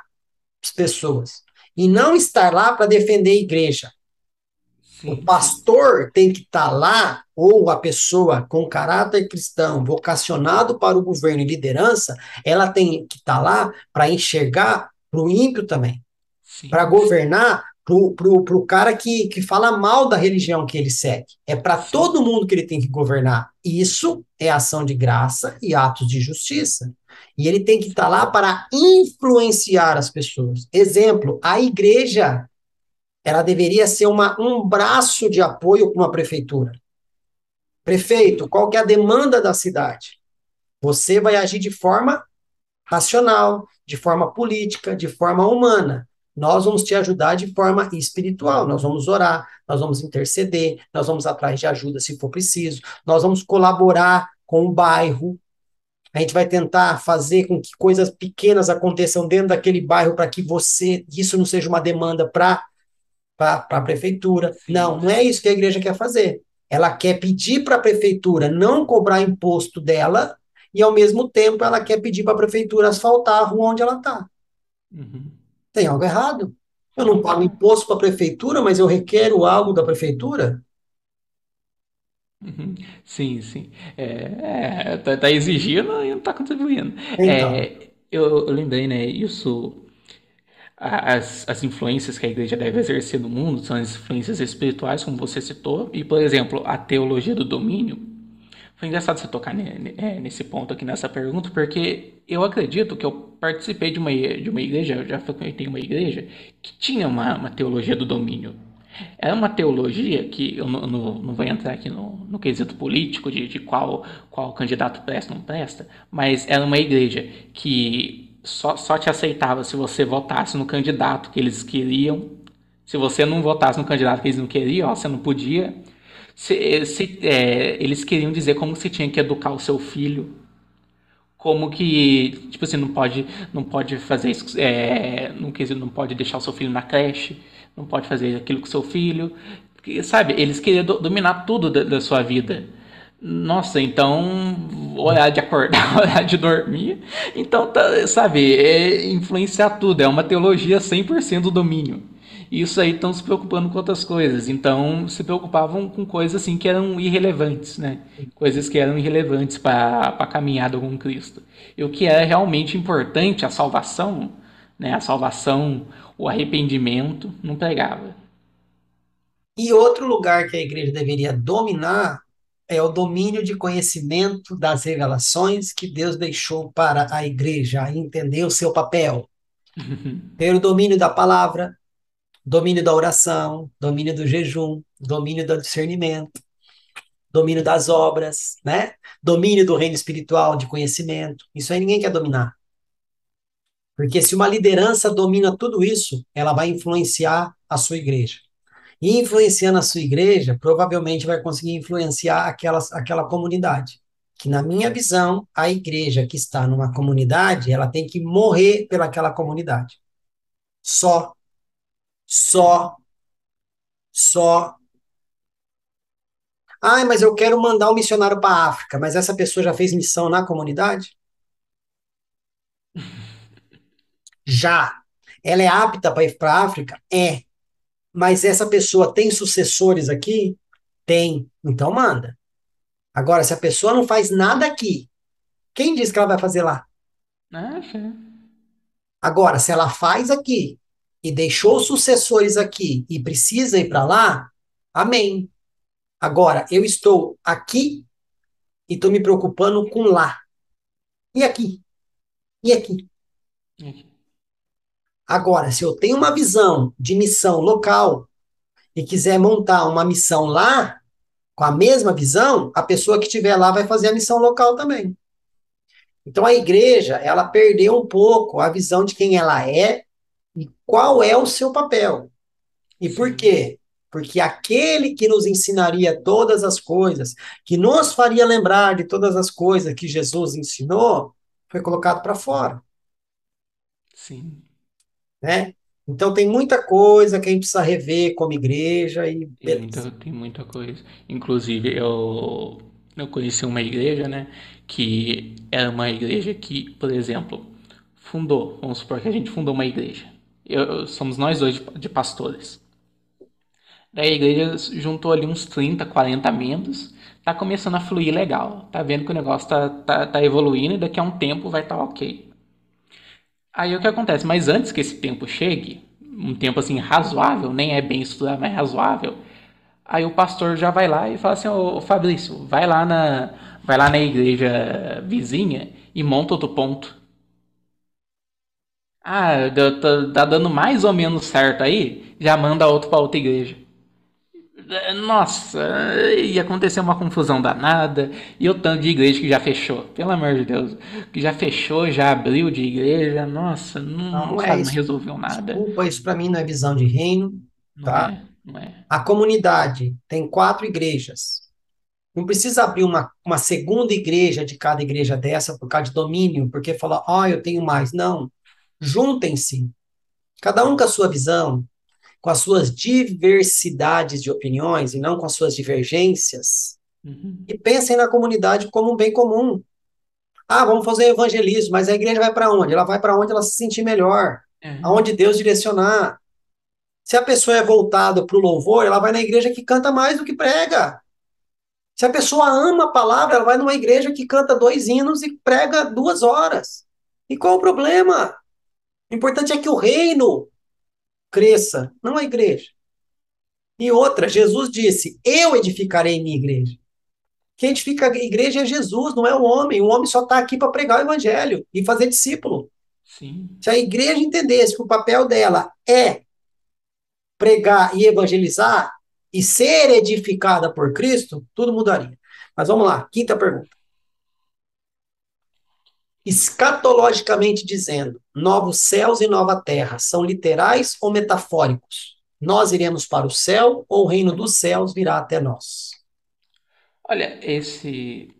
pessoas e não estar lá para defender a igreja. Sim, o pastor tem que estar tá lá, ou a pessoa com caráter cristão, vocacionado para o governo e liderança, ela tem que estar tá lá para enxergar para o ímpio também, para governar pro, pro, pro cara que, que fala mal da religião que ele segue. É para todo mundo que ele tem que governar. Isso é ação de graça e atos de justiça. E ele tem que estar tá lá para influenciar as pessoas. Exemplo, a igreja, ela deveria ser uma, um braço de apoio para uma prefeitura. Prefeito, qual que é a demanda da cidade? Você vai agir de forma racional, de forma política, de forma humana. Nós vamos te ajudar de forma espiritual. Nós vamos orar, nós vamos interceder, nós vamos atrás de ajuda se for preciso, nós vamos colaborar com o bairro. A gente vai tentar fazer com que coisas pequenas aconteçam dentro daquele bairro para que você, isso não seja uma demanda para a prefeitura. Não, não é isso que a igreja quer fazer. Ela quer pedir para a prefeitura não cobrar imposto dela e, ao mesmo tempo, ela quer pedir para a prefeitura asfaltar a rua onde ela está. Uhum. Tem algo errado. Eu não pago imposto para a prefeitura, mas eu requero algo da prefeitura. Uhum. Sim, sim. É, é, tá, tá exigindo e não está contribuindo. Então. É, eu, eu lembrei, né? Isso. As, as influências que a igreja deve exercer no mundo são as influências espirituais, como você citou, e, por exemplo, a teologia do domínio foi engraçado você tocar é, nesse ponto aqui nessa pergunta, porque eu acredito que eu participei de uma, de uma igreja, eu já frequentei uma igreja, que tinha uma, uma teologia do domínio. Era uma teologia que eu não, não, não vou entrar aqui no, no quesito político de, de qual, qual candidato presta ou não presta, mas era uma igreja que só, só te aceitava se você votasse no candidato que eles queriam. Se você não votasse no candidato que eles não queriam, ó, você não podia. Se, se, é, eles queriam dizer como se tinha que educar o seu filho. Como que tipo assim não pode não pode fazer isso é, não, não pode deixar o seu filho na creche não pode fazer aquilo com o seu filho. Sabe eles queriam dominar tudo da, da sua vida nossa, então hora de acordar, hora de dormir. Então, tá, sabe, é influenciar tudo, é uma teologia 100% do domínio. Isso aí estão se preocupando com outras coisas. Então, se preocupavam com coisas assim que eram irrelevantes, né? Coisas que eram irrelevantes para a caminhada com Cristo. E o que era realmente importante, a salvação, né? A salvação, o arrependimento, não pregava. E outro lugar que a igreja deveria dominar é o domínio de conhecimento das revelações que Deus deixou para a igreja entender o seu papel. Ter o domínio da palavra, domínio da oração, domínio do jejum, domínio do discernimento, domínio das obras, né? Domínio do reino espiritual, de conhecimento. Isso aí ninguém quer dominar. Porque se uma liderança domina tudo isso, ela vai influenciar a sua igreja. E influenciando a sua igreja, provavelmente vai conseguir influenciar aquela, aquela comunidade. Que, na minha visão, a igreja que está numa comunidade, ela tem que morrer pelaquela comunidade. Só. Só. Só. Ai, mas eu quero mandar um missionário para a África, mas essa pessoa já fez missão na comunidade? Já. Ela é apta para ir para a África? É. Mas essa pessoa tem sucessores aqui? Tem. Então manda. Agora, se a pessoa não faz nada aqui, quem diz que ela vai fazer lá? Ah, Agora, se ela faz aqui e deixou sucessores aqui e precisa ir para lá, amém. Agora, eu estou aqui e estou me preocupando com lá. E aqui? E aqui? E aqui? Agora, se eu tenho uma visão de missão local e quiser montar uma missão lá, com a mesma visão, a pessoa que estiver lá vai fazer a missão local também. Então a igreja, ela perdeu um pouco a visão de quem ela é e qual é o seu papel. E por quê? Porque aquele que nos ensinaria todas as coisas, que nos faria lembrar de todas as coisas que Jesus ensinou, foi colocado para fora. Sim né? Então tem muita coisa que a gente precisa rever como igreja e tem muita, tem muita coisa. Inclusive eu eu conheci uma igreja, né, que era uma igreja que, por exemplo, fundou, vamos supor que a gente fundou uma igreja. Eu, somos nós dois de, de pastores. Daí a igreja juntou ali uns 30, 40 membros, tá começando a fluir legal, tá vendo que o negócio tá, tá, tá evoluindo e daqui a um tempo vai estar tá ok. Aí o que acontece? Mas antes que esse tempo chegue, um tempo assim razoável, nem é bem estudado, mas razoável, aí o pastor já vai lá e fala assim, ô Fabrício, vai lá na, vai lá na igreja vizinha e monta outro ponto. Ah, tá, tá dando mais ou menos certo aí, já manda outro para outra igreja. Nossa, ia acontecer uma confusão danada. E o tanto de igreja que já fechou, pelo amor de Deus. Que já fechou, já abriu de igreja. Nossa, não, não, não, é sabe, não resolveu nada. Desculpa, isso para mim não é visão de reino. Não tá? É, não é. A comunidade tem quatro igrejas. Não precisa abrir uma, uma segunda igreja de cada igreja dessa por causa de domínio, porque falar, ó, oh, eu tenho mais. Não. Juntem-se. Cada um com a sua visão, com as suas diversidades de opiniões e não com as suas divergências, uhum. e pensem na comunidade como um bem comum. Ah, vamos fazer evangelismo, mas a igreja vai para onde? Ela vai para onde ela se sentir melhor, uhum. aonde Deus direcionar. Se a pessoa é voltada para o louvor, ela vai na igreja que canta mais do que prega. Se a pessoa ama a palavra, ela vai numa igreja que canta dois hinos e prega duas horas. E qual o problema? O importante é que o reino cresça, não a igreja. E outra, Jesus disse: Eu edificarei minha igreja. Quem edifica a igreja é Jesus, não é o homem. O homem só está aqui para pregar o evangelho e fazer discípulo. Sim. Se a igreja entendesse que o papel dela é pregar e evangelizar e ser edificada por Cristo, tudo mudaria. Mas vamos lá, quinta pergunta escatologicamente dizendo, novos céus e nova terra, são literais ou metafóricos? Nós iremos para o céu ou o reino dos céus virá até nós? Olha, esse,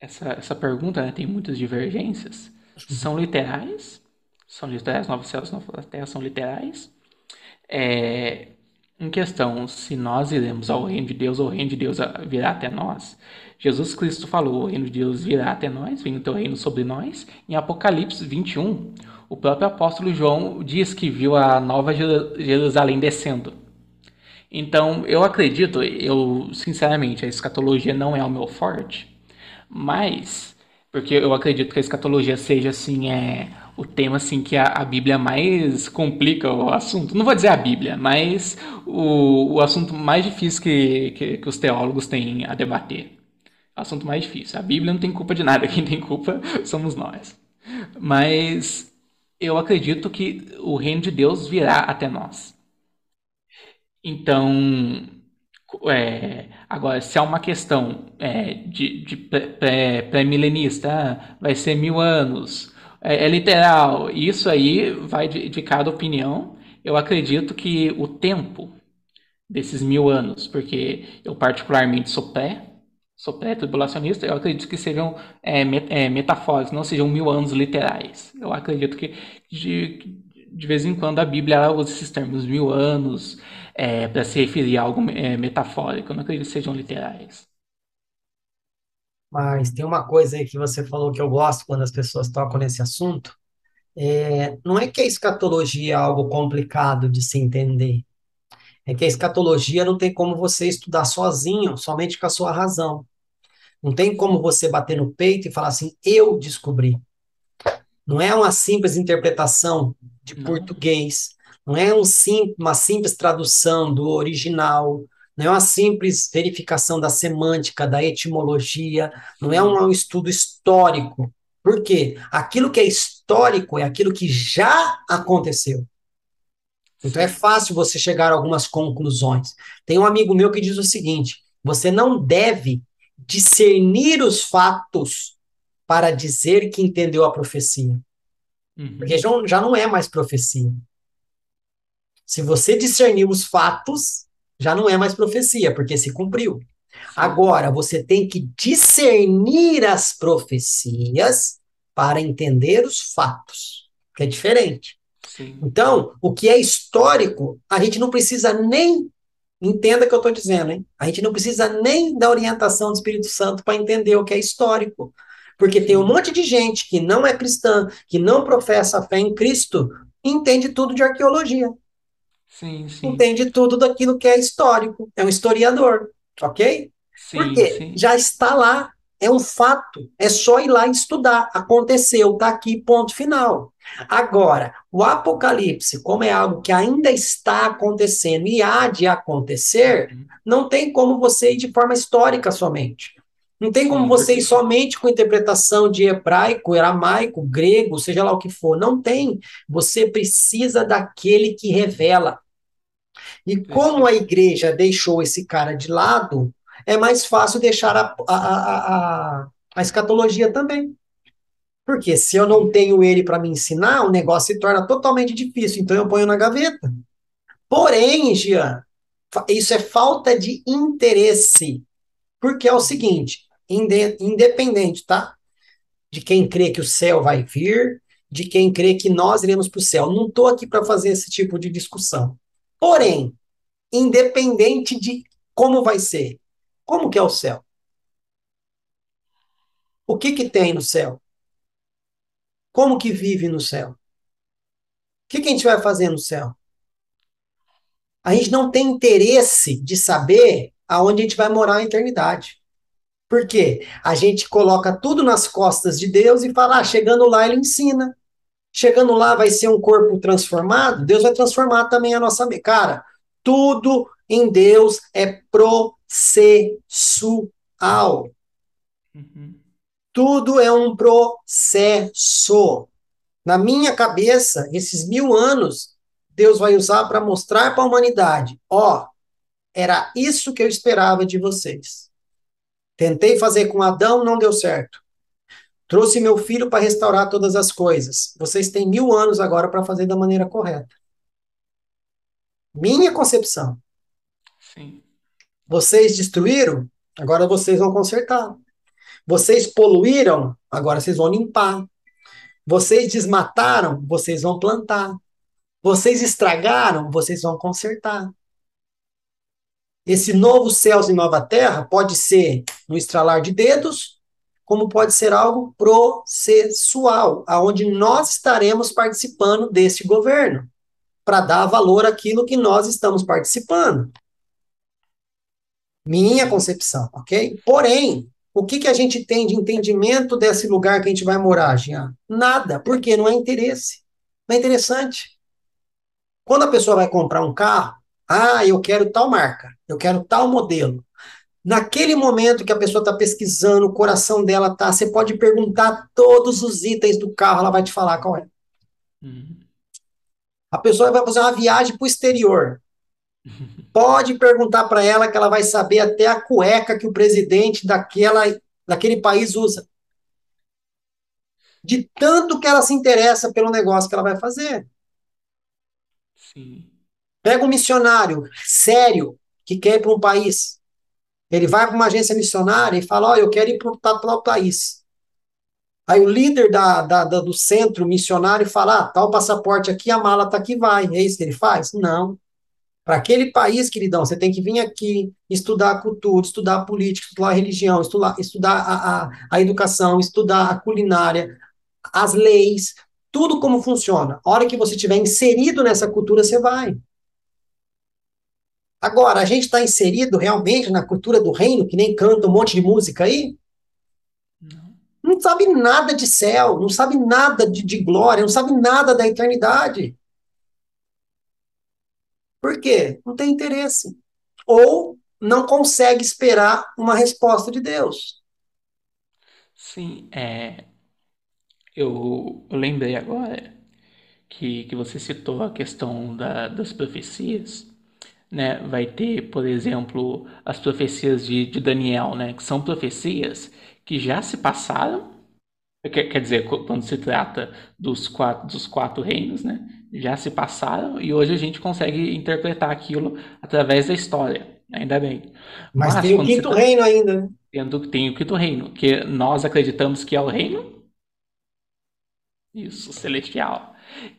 essa, essa pergunta né, tem muitas divergências. São literais, são literais, novos céus, nova terra são literais. É, em questão, se nós iremos ao reino de Deus ou o reino de Deus virá até nós, Jesus Cristo falou: o reino de Deus virá até nós, vem o teu reino sobre nós. Em Apocalipse 21, o próprio apóstolo João diz que viu a nova Jerusalém descendo. Então, eu acredito, eu sinceramente, a escatologia não é o meu forte, mas porque eu acredito que a escatologia seja assim, é o tema assim que a, a Bíblia mais complica o assunto. Não vou dizer a Bíblia, mas o, o assunto mais difícil que, que, que os teólogos têm a debater. Assunto mais difícil. A Bíblia não tem culpa de nada, quem tem culpa somos nós. Mas eu acredito que o reino de Deus virá até nós. Então, é, agora, se é uma questão é, de, de pré-milenista, ah, vai ser mil anos, é, é, literal, isso aí vai de, de cada opinião. Eu acredito que o tempo desses mil anos, porque eu particularmente sou pré, sou pré-tribulacionista, eu acredito que sejam é, met, é, metafóricos, não sejam mil anos literais. Eu acredito que de, de vez em quando a Bíblia usa esses termos mil anos é, para se referir a algo é, metafórico. Eu não acredito que sejam literais. Mas tem uma coisa aí que você falou que eu gosto quando as pessoas tocam nesse assunto. É, não é que a escatologia é algo complicado de se entender. É que a escatologia não tem como você estudar sozinho, somente com a sua razão. Não tem como você bater no peito e falar assim, eu descobri. Não é uma simples interpretação de não. português, não é um sim, uma simples tradução do original, não é uma simples verificação da semântica, da etimologia, não é um, um estudo histórico. Por quê? Aquilo que é histórico é aquilo que já aconteceu. Então é fácil você chegar a algumas conclusões. Tem um amigo meu que diz o seguinte: você não deve discernir os fatos para dizer que entendeu a profecia. Uhum. Porque já, já não é mais profecia. Se você discernir os fatos, já não é mais profecia, porque se cumpriu. Agora, você tem que discernir as profecias para entender os fatos, que é diferente. Sim. Então, o que é histórico, a gente não precisa nem. Entenda o que eu estou dizendo, hein? A gente não precisa nem da orientação do Espírito Santo para entender o que é histórico. Porque tem um monte de gente que não é cristã, que não professa a fé em Cristo, entende tudo de arqueologia. Sim, sim. Entende tudo daquilo que é histórico. É um historiador, ok? Sim, Porque sim. já está lá, é um fato. É só ir lá e estudar. Aconteceu, está aqui, ponto final. Agora, o Apocalipse, como é algo que ainda está acontecendo e há de acontecer, uhum. não tem como você ir de forma histórica somente. Não tem como você ir somente com interpretação de hebraico, aramaico, grego, seja lá o que for. Não tem. Você precisa daquele que revela. E como a igreja deixou esse cara de lado, é mais fácil deixar a, a, a, a escatologia também. Porque se eu não tenho ele para me ensinar, o negócio se torna totalmente difícil. Então eu ponho na gaveta. Porém, Jean, isso é falta de interesse. Porque é o seguinte: independente, tá? De quem crê que o céu vai vir, de quem crê que nós iremos para o céu. Não estou aqui para fazer esse tipo de discussão. Porém, independente de como vai ser, como que é o céu? O que que tem no céu? Como que vive no céu? O que, que a gente vai fazer no céu? A gente não tem interesse de saber aonde a gente vai morar a eternidade. Por quê? A gente coloca tudo nas costas de Deus e fala, ah, chegando lá ele ensina. Chegando lá vai ser um corpo transformado, Deus vai transformar também a nossa. Cara, tudo em Deus é processual. Uhum. Tudo é um processo. Na minha cabeça, esses mil anos, Deus vai usar para mostrar para a humanidade: ó, era isso que eu esperava de vocês. Tentei fazer com Adão, não deu certo. Trouxe meu filho para restaurar todas as coisas. Vocês têm mil anos agora para fazer da maneira correta. Minha concepção. Sim. Vocês destruíram? agora vocês vão consertar. Vocês poluíram, agora vocês vão limpar. Vocês desmataram, vocês vão plantar. Vocês estragaram, vocês vão consertar. Esse novo céus e nova terra pode ser no estralar de dedos, como pode ser algo processual, aonde nós estaremos participando desse governo, para dar valor àquilo que nós estamos participando. Minha concepção, ok? Porém, o que, que a gente tem de entendimento desse lugar que a gente vai morar, Jean? Nada, porque não é interesse. Não é interessante. Quando a pessoa vai comprar um carro, ah, eu quero tal marca, eu quero tal modelo. Naquele momento que a pessoa está pesquisando, o coração dela tá, você pode perguntar todos os itens do carro, ela vai te falar qual é. Uhum. A pessoa vai fazer uma viagem para o exterior. Pode perguntar para ela que ela vai saber até a cueca que o presidente daquela, daquele país usa. De tanto que ela se interessa pelo negócio que ela vai fazer. Sim. Pega um missionário sério que quer ir para um país. Ele vai para uma agência missionária e fala: oh, eu quero ir para o país. Aí o líder da, da, da, do centro missionário fala: ah, tá o passaporte aqui, a mala tá aqui, vai. É isso que ele faz? Não. Para aquele país, queridão, você tem que vir aqui estudar a cultura, estudar a política, estudar a religião, estudar, estudar a, a, a educação, estudar a culinária, as leis, tudo como funciona. A hora que você estiver inserido nessa cultura, você vai. Agora, a gente está inserido realmente na cultura do reino, que nem canta um monte de música aí? Não. Não sabe nada de céu, não sabe nada de, de glória, não sabe nada da eternidade. Por quê? Não tem interesse. Ou não consegue esperar uma resposta de Deus. Sim, é, eu, eu lembrei agora que, que você citou a questão da, das profecias, né? Vai ter, por exemplo, as profecias de, de Daniel, né? Que são profecias que já se passaram, quer, quer dizer, quando se trata dos quatro, dos quatro reinos, né? já se passaram e hoje a gente consegue interpretar aquilo através da história, ainda bem. Mas, Mas tem o quinto tá... reino ainda, né? Tendo, tem o quinto reino, que nós acreditamos que é o reino isso, celestial.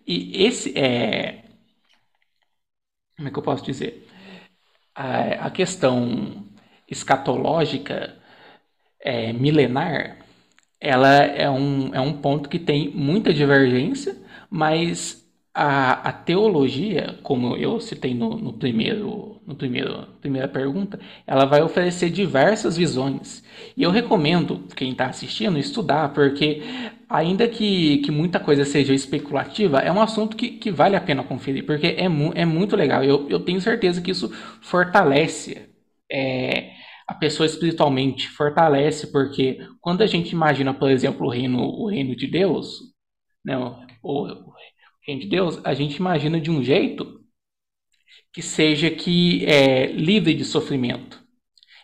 E esse é. Como é que eu posso dizer? A, a questão escatológica é, milenar, ela é um, é um ponto que tem muita divergência, mas a, a teologia, como eu citei no, no primeiro, no primeiro, primeira pergunta, ela vai oferecer diversas visões. E eu recomendo quem está assistindo estudar, porque ainda que, que muita coisa seja especulativa, é um assunto que, que vale a pena conferir, porque é, mu é muito legal. Eu, eu tenho certeza que isso fortalece é, a pessoa espiritualmente, fortalece, porque quando a gente imagina, por exemplo, o reino, o reino de Deus, né, o, de Deus, a gente imagina de um jeito que seja que é, livre de sofrimento.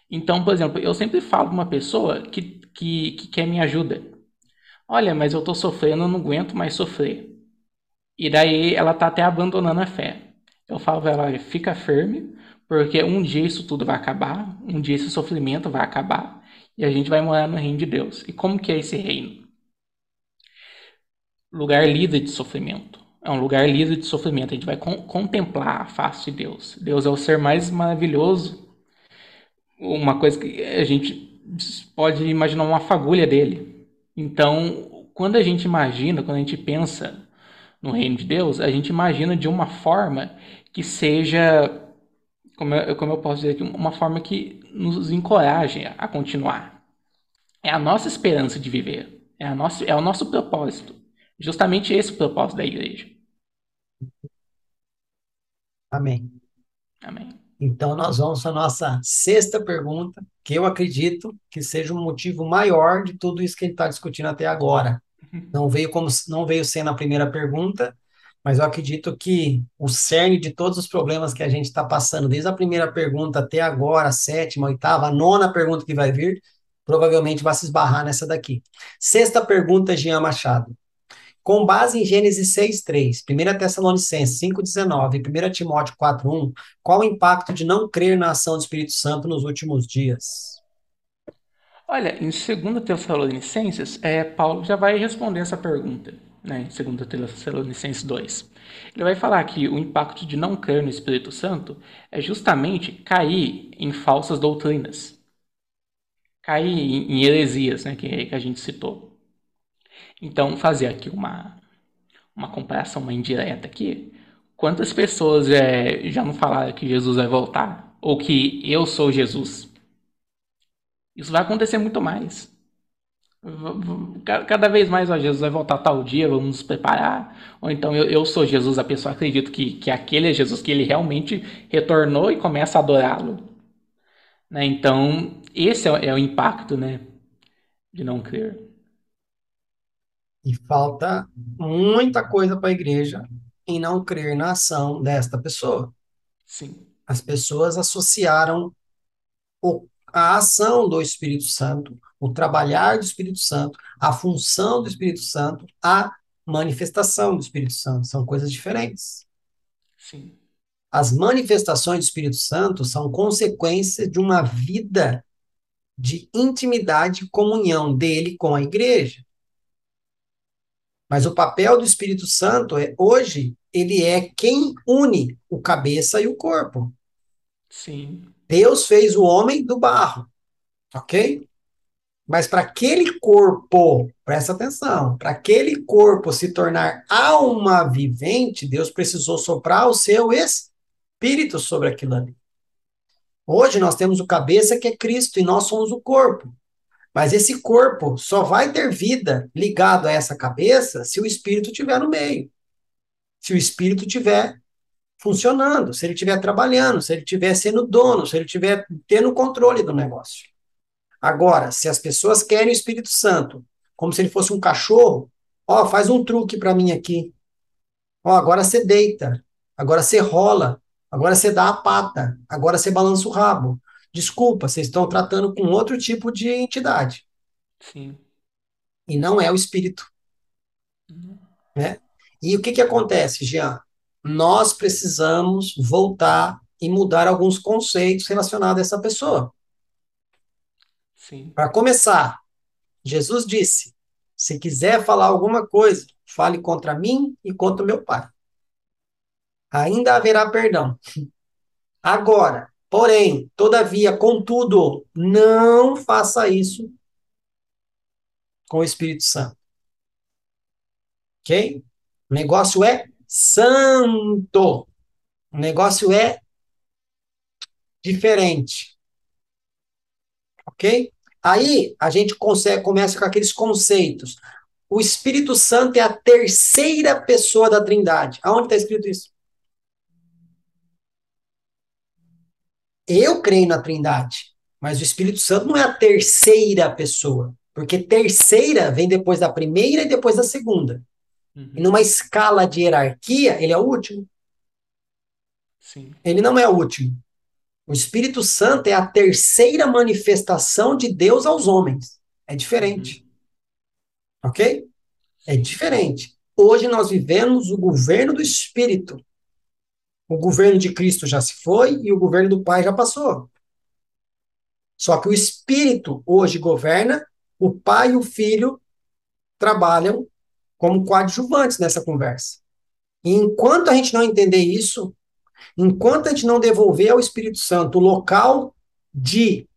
Então, por exemplo, eu sempre falo para uma pessoa que, que, que quer minha ajuda. Olha, mas eu estou sofrendo, eu não aguento mais sofrer. E daí ela está até abandonando a fé. Eu falo para ela, fica firme, porque um dia isso tudo vai acabar, um dia esse sofrimento vai acabar, e a gente vai morar no reino de Deus. E como que é esse reino? Lugar livre de sofrimento. É um lugar livre de sofrimento. A gente vai con contemplar a face de Deus. Deus é o ser mais maravilhoso. Uma coisa que a gente pode imaginar uma fagulha dele. Então, quando a gente imagina, quando a gente pensa no reino de Deus, a gente imagina de uma forma que seja, como eu, como eu posso dizer aqui, uma forma que nos encoraje a continuar. É a nossa esperança de viver. É, a nossa, é o nosso propósito. Justamente esse o propósito da igreja. Amém. Amém. Então, nós vamos à nossa sexta pergunta, que eu acredito que seja um motivo maior de tudo isso que a gente está discutindo até agora. Não veio como não veio sendo a primeira pergunta, mas eu acredito que o cerne de todos os problemas que a gente está passando, desde a primeira pergunta até agora, a sétima, a oitava, a nona pergunta que vai vir, provavelmente vai se esbarrar nessa daqui. Sexta pergunta, Jean Machado. Com base em Gênesis 6:3, 1 Tessalonicenses 5:19 e 1 Timóteo 4:1, qual o impacto de não crer na ação do Espírito Santo nos últimos dias? Olha, em 2 Tessalonicenses, é, Paulo já vai responder essa pergunta, né, 2 Tessalonicenses 2. Ele vai falar que o impacto de não crer no Espírito Santo é justamente cair em falsas doutrinas, cair em, em heresias, né, que, que a gente citou. Então, fazer aqui uma, uma comparação, uma indireta aqui. Quantas pessoas é, já não falaram que Jesus vai voltar? Ou que eu sou Jesus? Isso vai acontecer muito mais. Cada vez mais, ó, Jesus vai voltar tal dia, vamos nos preparar. Ou então, eu, eu sou Jesus, a pessoa acredita que, que aquele é Jesus, que ele realmente retornou e começa a adorá-lo. Né? Então, esse é, é o impacto né, de não crer. E falta muita coisa para a igreja em não crer na ação desta pessoa. Sim. As pessoas associaram o a ação do Espírito Santo, o trabalhar do Espírito Santo, a função do Espírito Santo, a manifestação do Espírito Santo. São coisas diferentes. Sim. As manifestações do Espírito Santo são consequência de uma vida de intimidade e comunhão dele com a igreja. Mas o papel do Espírito Santo é hoje ele é quem une o cabeça e o corpo. Sim. Deus fez o homem do barro, ok? Mas para aquele corpo, presta atenção, para aquele corpo se tornar alma vivente, Deus precisou soprar o seu espírito sobre aquilo ali. Hoje nós temos o cabeça que é Cristo e nós somos o corpo. Mas esse corpo só vai ter vida ligado a essa cabeça se o espírito estiver no meio. Se o espírito estiver funcionando, se ele estiver trabalhando, se ele estiver sendo dono, se ele estiver tendo controle do negócio. Agora, se as pessoas querem o Espírito Santo, como se ele fosse um cachorro, ó, faz um truque para mim aqui. Ó, agora você deita, agora você rola, agora você dá a pata, agora você balança o rabo. Desculpa, vocês estão tratando com outro tipo de entidade. Sim. E não é o espírito. Uhum. Né? E o que, que acontece, Jean? nós precisamos voltar e mudar alguns conceitos relacionados a essa pessoa. Para começar, Jesus disse: se quiser falar alguma coisa, fale contra mim e contra o meu Pai. Ainda haverá perdão. Agora, porém, todavia, contudo, não faça isso com o Espírito Santo. Ok? O negócio é santo. O negócio é diferente. Ok? Aí a gente consegue, começa com aqueles conceitos. O Espírito Santo é a terceira pessoa da Trindade. Aonde está escrito isso? Eu creio na Trindade, mas o Espírito Santo não é a terceira pessoa, porque terceira vem depois da primeira e depois da segunda. Uhum. E numa escala de hierarquia, ele é o último. Sim. Ele não é o último. O Espírito Santo é a terceira manifestação de Deus aos homens. É diferente. Uhum. Ok? É diferente. Hoje nós vivemos o governo do Espírito. O governo de Cristo já se foi e o governo do Pai já passou. Só que o Espírito hoje governa, o Pai e o Filho trabalham como coadjuvantes nessa conversa. E enquanto a gente não entender isso, enquanto a gente não devolver ao Espírito Santo o local de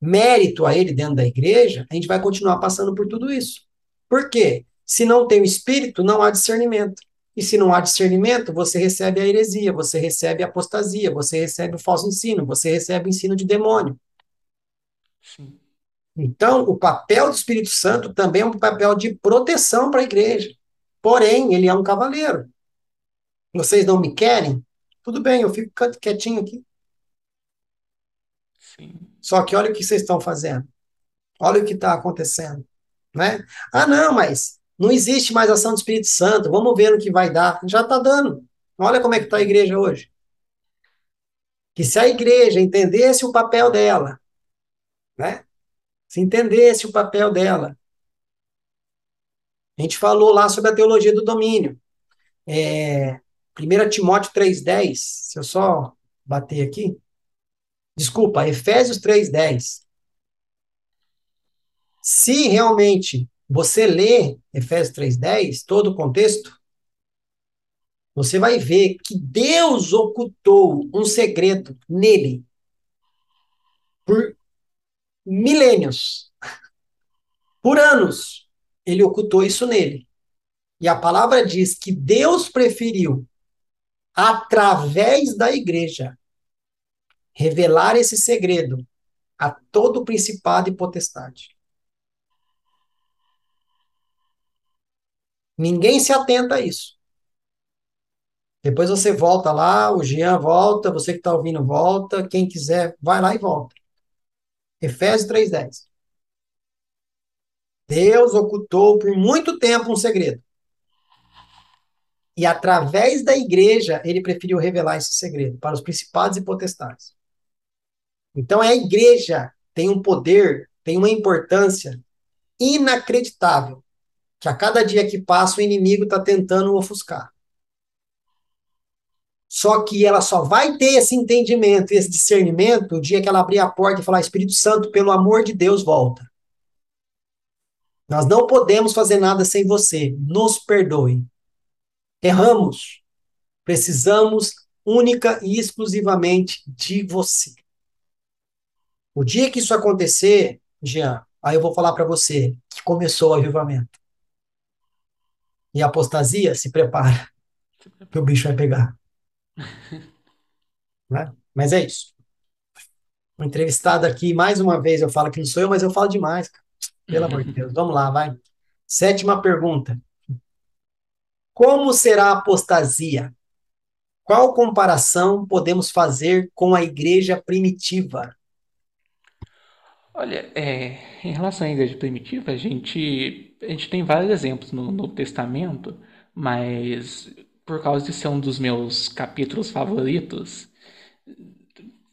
mérito a ele dentro da igreja, a gente vai continuar passando por tudo isso. Por quê? Se não tem o Espírito, não há discernimento. E se não há discernimento, você recebe a heresia, você recebe a apostasia, você recebe o falso ensino, você recebe o ensino de demônio. Sim. Então, o papel do Espírito Santo também é um papel de proteção para a igreja. Porém, ele é um cavaleiro. Vocês não me querem? Tudo bem, eu fico quietinho aqui. Sim. Só que olha o que vocês estão fazendo. Olha o que está acontecendo. Né? Ah, não, mas não existe mais ação do Espírito Santo. Vamos ver o que vai dar. Já está dando. Olha como é que está a igreja hoje. Que se a igreja entendesse o papel dela, né? se entendesse o papel dela. A gente falou lá sobre a teologia do domínio. É, 1 Timóteo 3,10, se eu só bater aqui. Desculpa, Efésios 3,10. Se realmente você lê Efésios 3:10, todo o contexto, você vai ver que Deus ocultou um segredo nele por milênios, por anos. Ele ocultou isso nele. E a palavra diz que Deus preferiu, através da igreja, revelar esse segredo a todo principado e potestade. Ninguém se atenta a isso. Depois você volta lá, o Jean volta, você que está ouvindo volta, quem quiser, vai lá e volta. Efésios 3,10. Deus ocultou por muito tempo um segredo. E através da igreja, ele preferiu revelar esse segredo para os principados e potestades. Então, a igreja tem um poder, tem uma importância inacreditável, que a cada dia que passa o inimigo está tentando ofuscar. Só que ela só vai ter esse entendimento, esse discernimento, o dia que ela abrir a porta e falar: Espírito Santo, pelo amor de Deus, volta. Nós não podemos fazer nada sem você. Nos perdoe. Erramos. Precisamos única e exclusivamente de você. O dia que isso acontecer, Jean, aí eu vou falar para você que começou o avivamento. E a apostasia, se prepara, que o bicho vai pegar. né? Mas é isso. O entrevistado aqui, mais uma vez, eu falo que não sou eu, mas eu falo demais. Pelo amor de Deus. Vamos lá, vai. Sétima pergunta. Como será a apostasia? Qual comparação podemos fazer com a igreja primitiva? Olha, é, em relação à igreja primitiva, a gente, a gente tem vários exemplos no Novo Testamento, mas por causa de ser um dos meus capítulos favoritos,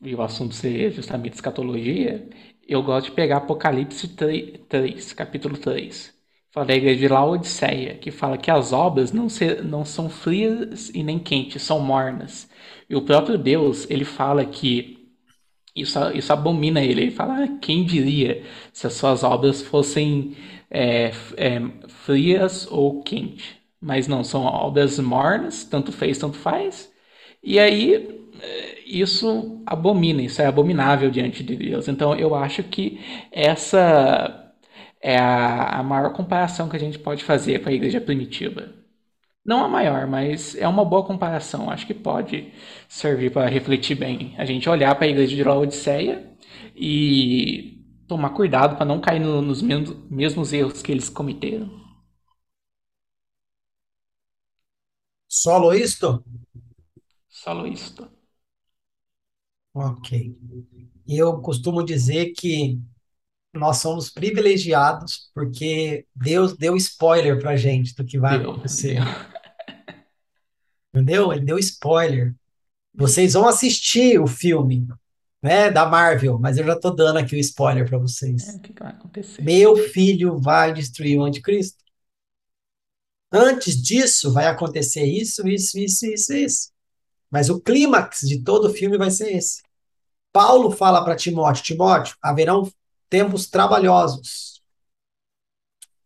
e o assunto ser justamente escatologia, eu gosto de pegar Apocalipse 3, 3 capítulo 3. Fala da igreja de Laodiceia, que fala que as obras não, não são frias e nem quentes, são mornas. E o próprio Deus, ele fala que isso, isso abomina ele. Ele fala, ah, quem diria se as suas obras fossem é, é, frias ou quentes mas não, são obras mornas, tanto fez, tanto faz. E aí eh, isso abomina, isso é abominável diante de Deus. Então eu acho que essa é a, a maior comparação que a gente pode fazer com a igreja primitiva. Não a maior, mas é uma boa comparação. Acho que pode servir para refletir bem. A gente olhar para a igreja de Laodiceia e tomar cuidado para não cair no, nos mesmos erros que eles cometeram. Solo isto? Solo isto. Ok. Eu costumo dizer que nós somos privilegiados porque Deus deu spoiler pra gente do que vai deu, acontecer. Deu. Entendeu? Ele deu spoiler. Vocês vão assistir o filme, né, da Marvel, mas eu já tô dando aqui o spoiler para vocês. É, o que vai acontecer? Meu filho vai destruir o anticristo. Antes disso, vai acontecer isso, isso, isso, isso, isso. Mas o clímax de todo o filme vai ser esse. Paulo fala para Timóteo: Timóteo, haverão tempos trabalhosos,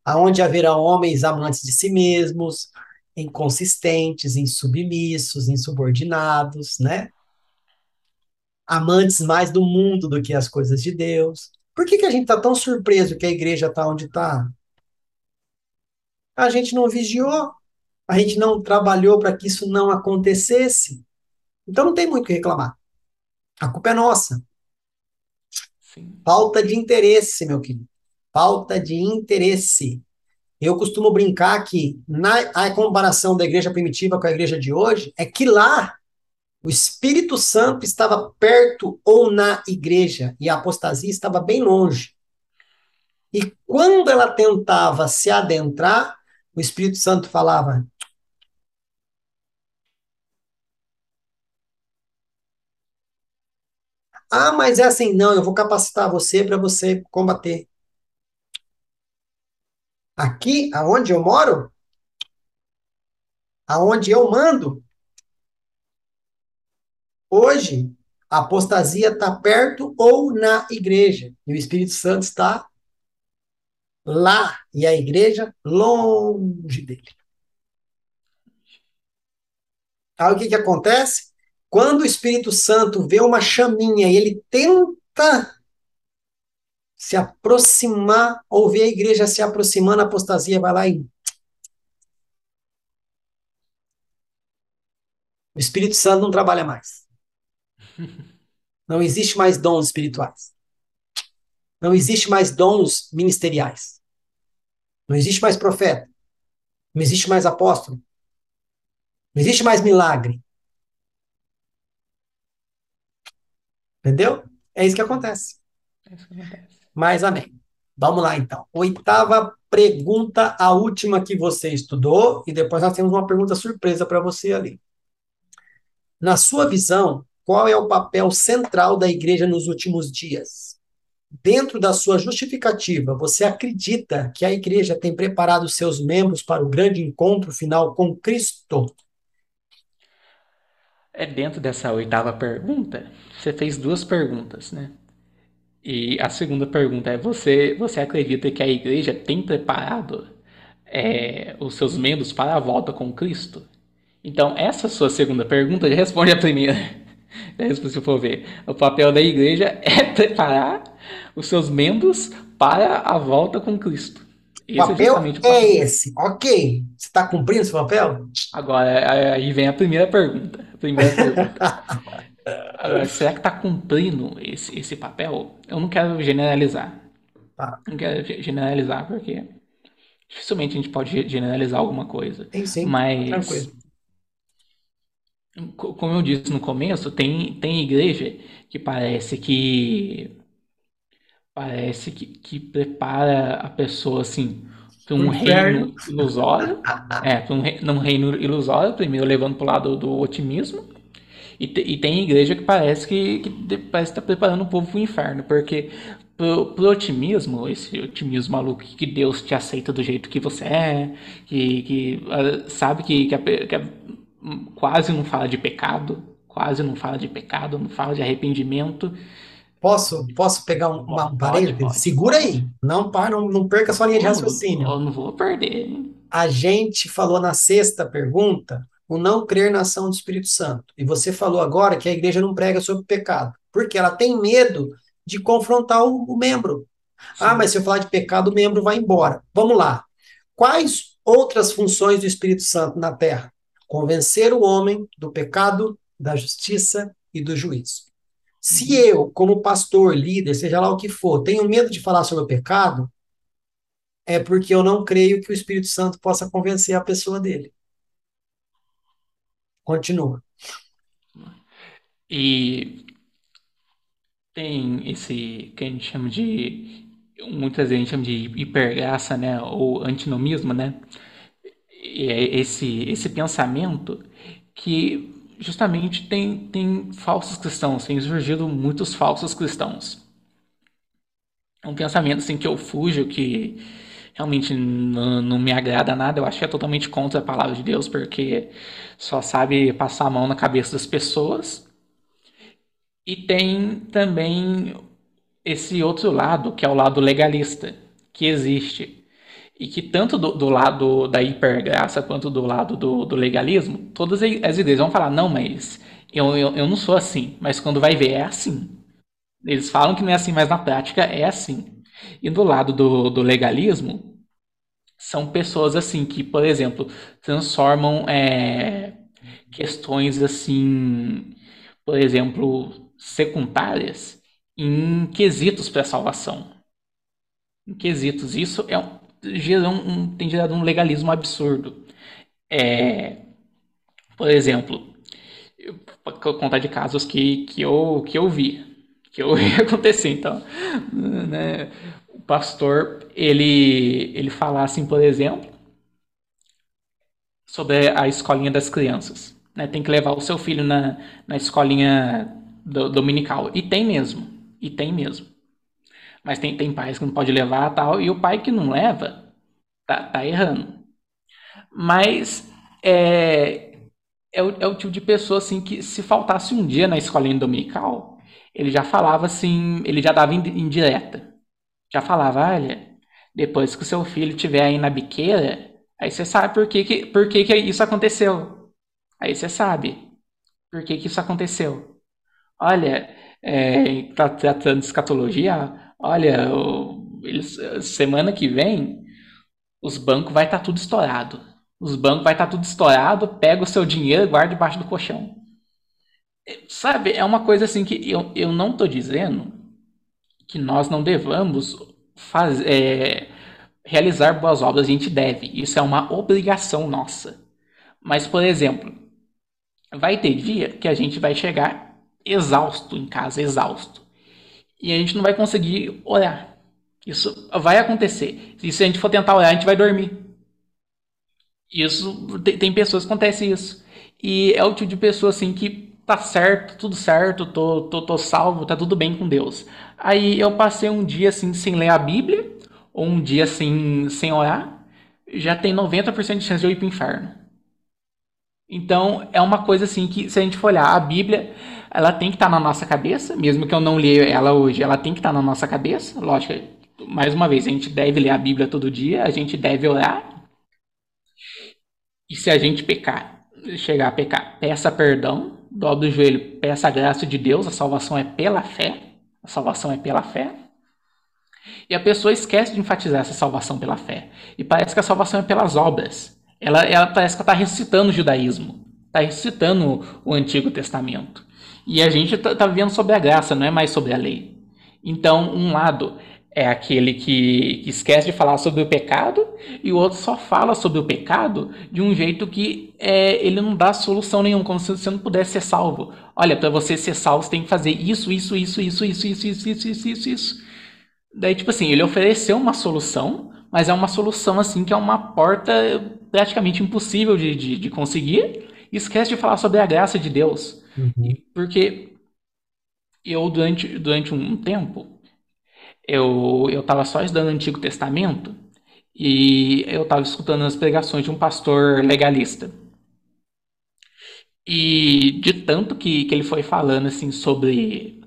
aonde haverão homens amantes de si mesmos, inconsistentes, insubmissos, insubordinados, né? Amantes mais do mundo do que as coisas de Deus. Por que, que a gente está tão surpreso que a igreja está onde está? A gente não vigiou, a gente não trabalhou para que isso não acontecesse. Então não tem muito o que reclamar. A culpa é nossa. Falta de interesse, meu querido. Falta de interesse. Eu costumo brincar que na a comparação da igreja primitiva com a igreja de hoje é que lá o Espírito Santo estava perto ou na igreja e a apostasia estava bem longe. E quando ela tentava se adentrar, o Espírito Santo falava. Ah, mas é assim, não, eu vou capacitar você para você combater. Aqui, aonde eu moro, aonde eu mando, hoje a apostasia está perto ou na igreja, e o Espírito Santo está lá e a igreja longe dele. Aí o que, que acontece? Quando o Espírito Santo vê uma chaminha e ele tenta se aproximar, ou vê a igreja se aproximando, a apostasia vai lá e. O Espírito Santo não trabalha mais. Não existe mais dons espirituais. Não existe mais dons ministeriais. Não existe mais profeta. Não existe mais apóstolo. Não existe mais milagre. Entendeu? É isso que acontece. É isso que acontece. Mas amém. Vamos lá então. Oitava pergunta, a última que você estudou, e depois nós temos uma pergunta surpresa para você ali. Na sua visão, qual é o papel central da igreja nos últimos dias? Dentro da sua justificativa, você acredita que a igreja tem preparado seus membros para o grande encontro final com Cristo? É dentro dessa oitava pergunta, você fez duas perguntas, né? E a segunda pergunta é: você, você acredita que a igreja tem preparado é, os seus membros para a volta com Cristo? Então, essa sua segunda pergunta já responde a primeira. Se você for ver, o papel da igreja é preparar os seus membros para a volta com Cristo. Esse é papel é, o papel é esse. Ok. Você está cumprindo esse papel? Agora, aí vem a primeira pergunta. A primeira pergunta. Será que está cumprindo esse, esse papel? Eu não quero generalizar. Tá. Não quero generalizar porque dificilmente a gente pode generalizar alguma coisa. Tem sim, mas tranquilo. Como eu disse no começo, tem, tem igreja que parece que parece que, que prepara a pessoa assim para um reino ilusório, é, para um reino ilusório, primeiro levando para o lado do otimismo, e, te, e tem igreja que parece que, que parece estar tá preparando o povo para o inferno, porque pro, pro otimismo, esse otimismo maluco que Deus te aceita do jeito que você é, que, que ah, sabe que, que, a, que a, quase não fala de pecado, quase não fala de pecado, não fala de arrependimento. Posso, posso pegar um, uma, um parênteses? Segura aí, não, não, não perca sua linha de raciocínio. Eu não vou perder. A gente falou na sexta pergunta o não crer na ação do Espírito Santo. E você falou agora que a igreja não prega sobre pecado, porque ela tem medo de confrontar o, o membro. Sim. Ah, mas se eu falar de pecado, o membro vai embora. Vamos lá. Quais outras funções do Espírito Santo na terra? Convencer o homem do pecado, da justiça e do juízo. Se uhum. eu, como pastor, líder, seja lá o que for, tenho medo de falar sobre o pecado, é porque eu não creio que o Espírito Santo possa convencer a pessoa dele. Continua. E tem esse que a gente chama de muitas vezes a gente chama de hipergraça, né, ou antinomismo, né? É esse esse pensamento que justamente tem tem falsos cristãos, tem surgido muitos falsos cristãos. É um pensamento assim que eu fujo que realmente não, me agrada nada. Eu acho que é totalmente contra a palavra de Deus, porque só sabe passar a mão na cabeça das pessoas. E tem também esse outro lado, que é o lado legalista, que existe. E que tanto do, do lado da hipergraça quanto do lado do, do, legalismo, todas as igrejas vão falar, não, mas eu, eu, eu não sou assim. Mas quando vai ver, é assim. Eles falam que não é assim, mas na prática é assim. E do lado do, do legalismo, são pessoas assim que, por exemplo, transformam é, questões assim, por exemplo, secundárias em quesitos para salvação. Em quesitos. Isso é um, um, tem gerado um legalismo absurdo. É, por exemplo, vou contar de casos que, que, eu, que eu vi que eu ia acontecer. Então, né, o pastor, ele, ele falar assim, por exemplo, sobre a escolinha das crianças. Né? Tem que levar o seu filho na, na escolinha do, dominical. E tem mesmo. E tem mesmo. Mas tem, tem pais que não pode levar tal. E o pai que não leva, tá, tá errando. Mas é, é, o, é o tipo de pessoa assim que se faltasse um dia na escolinha dominical, ele já falava assim, ele já dava indireta. Já falava, olha, Depois que o seu filho estiver aí na biqueira, aí você sabe por que, que, por que, que isso aconteceu. Aí você sabe por que, que isso aconteceu. Olha, é, tá tratando de escatologia, olha, eles, semana que vem os bancos vai estar tá tudo estourado. Os bancos vai estar tá tudo estourado, pega o seu dinheiro e guarda debaixo do colchão. Sabe, é uma coisa assim que eu, eu não estou dizendo que nós não devamos fazer, é, realizar boas obras, a gente deve. Isso é uma obrigação nossa. Mas, por exemplo, vai ter dia que a gente vai chegar exausto em casa, exausto. E a gente não vai conseguir orar. Isso vai acontecer. E se a gente for tentar orar, a gente vai dormir. Isso tem, pessoas que acontece isso. E é o tipo de pessoa assim que tá certo, tudo certo, tô, tô, tô salvo, tá tudo bem com Deus. Aí eu passei um dia assim sem ler a Bíblia, ou um dia assim sem orar, já tem 90% de chance de eu ir pro inferno. Então, é uma coisa assim que, se a gente for olhar, a Bíblia, ela tem que estar tá na nossa cabeça, mesmo que eu não leia ela hoje, ela tem que estar tá na nossa cabeça. Lógico, mais uma vez, a gente deve ler a Bíblia todo dia, a gente deve orar. E se a gente pecar, chegar a pecar, peça perdão, dobre o joelho, peça a graça de Deus, a salvação é pela fé. A salvação é pela fé. E a pessoa esquece de enfatizar essa salvação pela fé. E parece que a salvação é pelas obras. Ela, ela parece que está recitando o judaísmo, está recitando o Antigo Testamento. E a gente está tá vivendo sobre a graça, não é mais sobre a lei. Então, um lado é aquele que, que, esquece de falar sobre o pecado e o outro só fala sobre o pecado de um jeito que é, ele não dá solução nenhuma, como se você não pudesse ser salvo. Olha, para você ser salvo, você tem que fazer isso, isso, isso, isso, isso, isso, isso, isso, isso, isso, isso. Daí, tipo assim, ele ofereceu uma solução, mas é uma solução assim que é uma porta praticamente impossível de, de, de conseguir. E esquece de falar sobre a graça de Deus. Uhum. Porque eu, durante, durante um tempo, eu eu estava só estudando o Antigo Testamento e eu estava escutando as pregações de um pastor legalista. E de tanto que, que ele foi falando assim sobre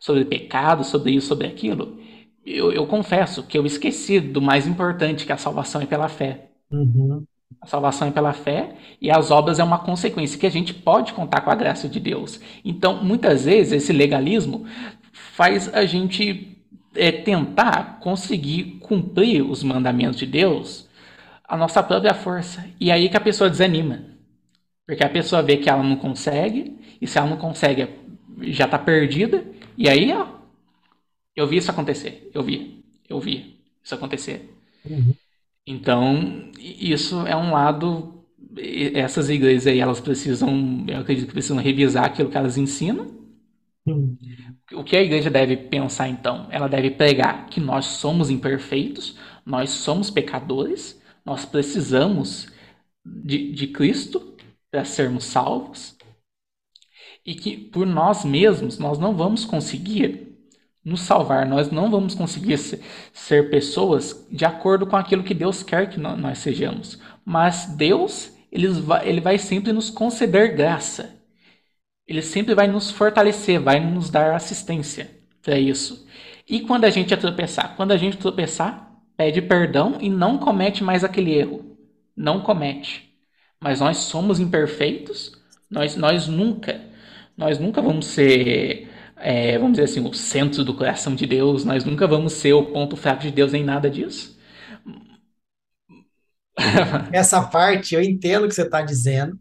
sobre pecado, sobre isso, sobre aquilo, eu, eu confesso que eu esqueci do mais importante, que a salvação é pela fé. Uhum. A salvação é pela fé e as obras é uma consequência que a gente pode contar com a graça de Deus. Então, muitas vezes, esse legalismo faz a gente é, tentar conseguir cumprir os mandamentos de Deus a nossa própria força. E aí que a pessoa desanima. Porque a pessoa vê que ela não consegue, e se ela não consegue, já está perdida. E aí, ó, eu vi isso acontecer. Eu vi. Eu vi isso acontecer. Uhum. Então, isso é um lado. Essas igrejas aí, elas precisam, eu acredito que precisam revisar aquilo que elas ensinam. Uhum. O que a igreja deve pensar então? Ela deve pregar que nós somos imperfeitos, nós somos pecadores, nós precisamos de, de Cristo para sermos salvos e que por nós mesmos nós não vamos conseguir nos salvar. Nós não vamos conseguir ser pessoas de acordo com aquilo que Deus quer que nós sejamos. Mas Deus, ele vai, sempre nos conceder graça. Ele sempre vai nos fortalecer, vai nos dar assistência para isso. E quando a gente tropeçar? Quando a gente tropeçar, pede perdão e não comete mais aquele erro. Não comete. Mas nós somos imperfeitos, nós, nós nunca, nós nunca vamos ser é, vamos dizer assim, o centro do coração de Deus, nós nunca vamos ser o ponto fraco de Deus nem nada disso. Essa parte eu entendo o que você está dizendo,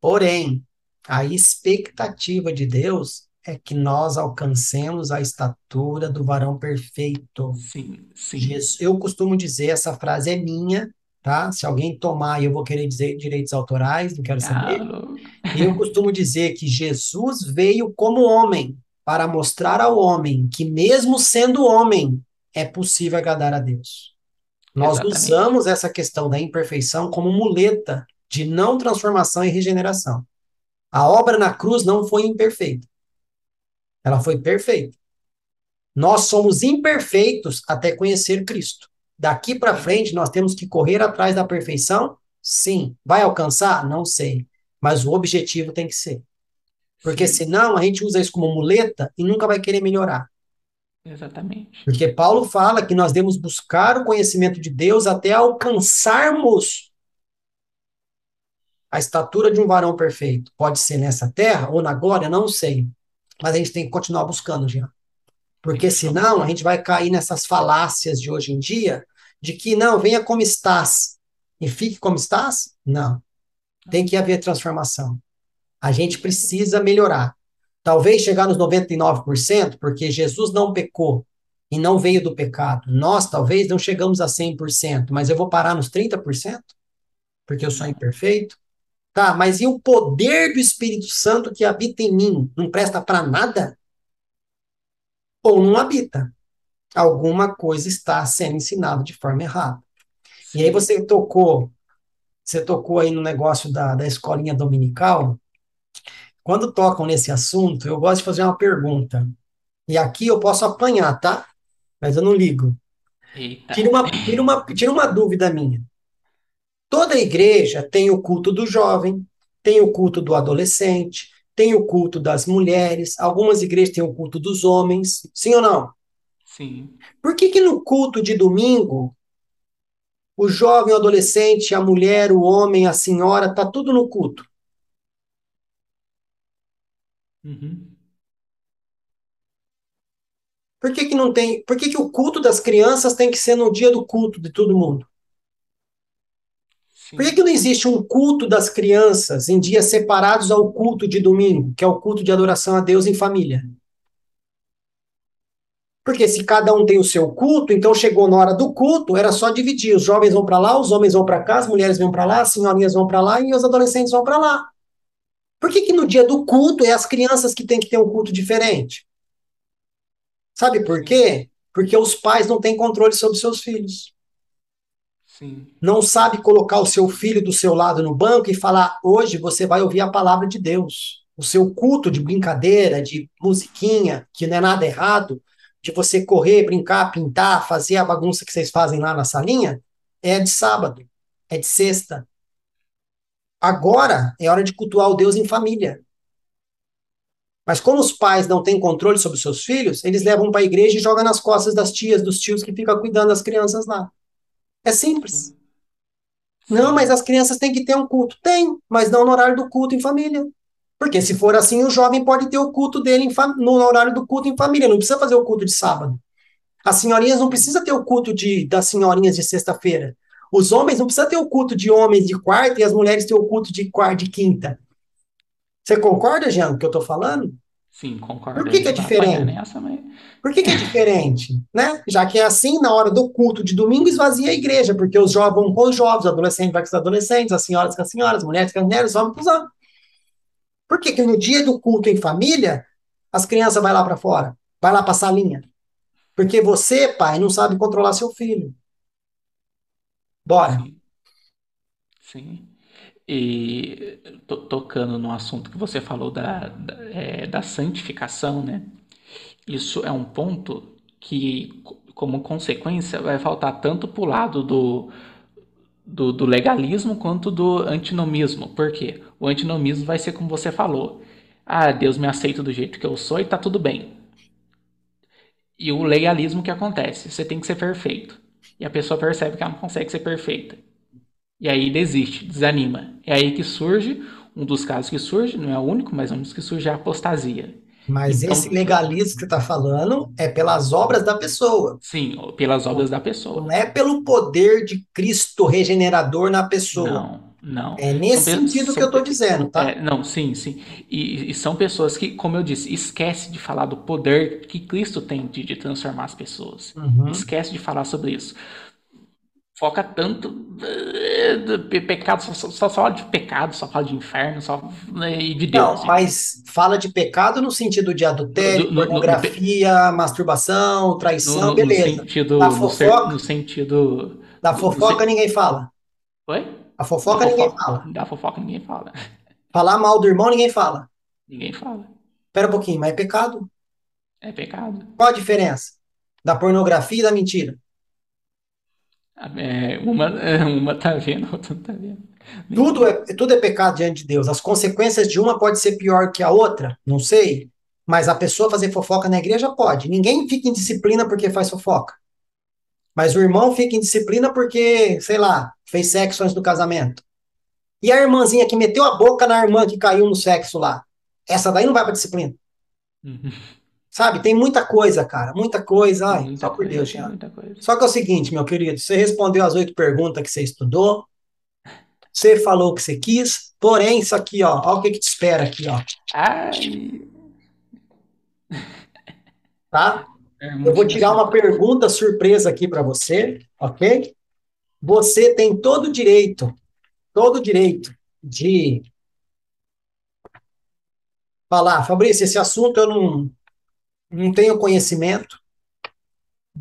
porém, a expectativa de Deus é que nós alcancemos a estatura do varão perfeito. Sim, sim. Eu costumo dizer, essa frase é minha, tá? Se alguém tomar, eu vou querer dizer direitos autorais, não quero saber. Ah, eu costumo dizer que Jesus veio como homem, para mostrar ao homem que, mesmo sendo homem, é possível agradar a Deus. Nós Exatamente. usamos essa questão da imperfeição como muleta de não transformação e regeneração. A obra na cruz não foi imperfeita. Ela foi perfeita. Nós somos imperfeitos até conhecer Cristo. Daqui para frente, nós temos que correr atrás da perfeição? Sim. Vai alcançar? Não sei. Mas o objetivo tem que ser. Porque senão a gente usa isso como muleta e nunca vai querer melhorar. Exatamente. Porque Paulo fala que nós devemos buscar o conhecimento de Deus até alcançarmos a estatura de um varão perfeito. Pode ser nessa terra ou na glória, não sei. Mas a gente tem que continuar buscando, Jean. Porque senão a gente vai cair nessas falácias de hoje em dia, de que não, venha como estás e fique como estás? Não. Tem que haver transformação. A gente precisa melhorar. Talvez chegar nos 99%, porque Jesus não pecou e não veio do pecado. Nós talvez não chegamos a 100%, mas eu vou parar nos 30%, porque eu sou imperfeito. Tá, mas e o poder do Espírito Santo que habita em mim? Não presta para nada? Ou não habita? Alguma coisa está sendo ensinada de forma errada. Sim. E aí você tocou, você tocou aí no negócio da, da escolinha dominical. Quando tocam nesse assunto, eu gosto de fazer uma pergunta. E aqui eu posso apanhar, tá? Mas eu não ligo. Tira uma, tira, uma, tira uma dúvida minha. Toda igreja tem o culto do jovem, tem o culto do adolescente, tem o culto das mulheres, algumas igrejas têm o culto dos homens, sim ou não? Sim. Por que que no culto de domingo, o jovem, o adolescente, a mulher, o homem, a senhora, tá tudo no culto? Uhum. Por que, que não tem? Por que, que o culto das crianças tem que ser no dia do culto de todo mundo? Sim. Por que, que não existe um culto das crianças em dias separados ao culto de domingo, que é o culto de adoração a Deus em família? Porque se cada um tem o seu culto, então chegou na hora do culto, era só dividir. Os jovens vão para lá, os homens vão para cá, as mulheres vão para lá, as senhorinhas vão para lá e os adolescentes vão para lá. Por que, que no dia do culto é as crianças que têm que ter um culto diferente? Sabe por quê? Porque os pais não têm controle sobre seus filhos. Não sabe colocar o seu filho do seu lado no banco e falar: hoje você vai ouvir a palavra de Deus. O seu culto de brincadeira, de musiquinha, que não é nada errado, de você correr, brincar, pintar, fazer a bagunça que vocês fazem lá na salinha, é de sábado, é de sexta, Agora é hora de cultuar o Deus em família. Mas como os pais não têm controle sobre os seus filhos, eles levam para a igreja e jogam nas costas das tias, dos tios que ficam cuidando das crianças lá. É simples. Não, mas as crianças têm que ter um culto. Tem, mas não no horário do culto em família. Porque se for assim, o jovem pode ter o culto dele no horário do culto em família. Não precisa fazer o culto de sábado. As senhorinhas não precisam ter o culto de, das senhorinhas de sexta-feira. Os homens não precisam ter o culto de homens de quarta e as mulheres ter o culto de quarta e quinta. Você concorda, Jean, com o que eu estou falando? Sim, concordo. Por que, que é diferente? Nessa, mas... Por que, que é diferente? né? Já que é assim, na hora do culto de domingo, esvazia a igreja, porque os jovens vão com os jovens, os adolescentes vão com os adolescentes, as senhoras com as senhoras, as mulheres com as mulheres, os homens com os homens. Por que, que no dia do culto em família, as crianças vão lá para fora? Vai lá para a salinha? Porque você, pai, não sabe controlar seu filho. Bora. Sim. Sim. E to- tocando no assunto que você falou da, da, é, da santificação, né? Isso é um ponto que, como consequência, vai faltar tanto para o lado do, do, do legalismo quanto do antinomismo. Por quê? O antinomismo vai ser como você falou. Ah, Deus me aceita do jeito que eu sou e tá tudo bem. E o legalismo que acontece? Você tem que ser perfeito. E a pessoa percebe que ela não consegue ser perfeita. E aí desiste, desanima. É aí que surge, um dos casos que surge, não é o único, mas um dos que surge é a apostasia. Mas então, esse legalismo que você está falando é pelas obras da pessoa. Sim, pelas obras da pessoa. Não é pelo poder de Cristo regenerador na pessoa. Não. Não. É nesse são sentido que eu estou dizendo, tá? É, não, sim, sim. E, e, são pessoas que, como eu disse, esquece de falar do poder que Cristo tem de, de transformar as pessoas. Uhum. Esquece de falar sobre isso. Foca tanto eh, pecado, só, só, fala de pecado, só fala de inferno, só né, e de Deus. Não, assim. mas fala de pecado no sentido de adultério, no, no, pornografia, no, masturbação, traição, beleza. No sentido, da fofoca, no, sentido da fofoca ninguém fala. Oi? A fofoca, da ninguém fala. Da fofoca ninguém fala. Falar mal do irmão ninguém fala. Ninguém fala. Espera um pouquinho, mas é pecado? É pecado. Qual a diferença da pornografia e da mentira? É, uma, uma tá vendo, a outra não tá vendo. Tudo é, tudo é pecado diante de Deus. As consequências de uma pode ser pior que a outra, não sei. Mas a pessoa fazer fofoca na igreja pode. Ninguém fica em disciplina porque faz fofoca. Mas o irmão fica em disciplina porque, sei lá, fez sexo antes do casamento. E a irmãzinha que meteu a boca na irmã que caiu no sexo lá? Essa daí não vai pra disciplina. Uhum. Sabe? Tem muita coisa, cara. Muita coisa. Ai, Muita só por coisa, Deus, Jean. coisa. Só que é o seguinte, meu querido, você respondeu as oito perguntas que você estudou, você falou o que você quis, porém, isso aqui, ó, ó o que, que te espera aqui, ó, Ai, tá? é Eu vou tirar uma pergunta surpresa aqui para você, ok? Você tem todo o direito, todo o direito de falar, Fabrício, esse assunto eu não, não tenho conhecimento.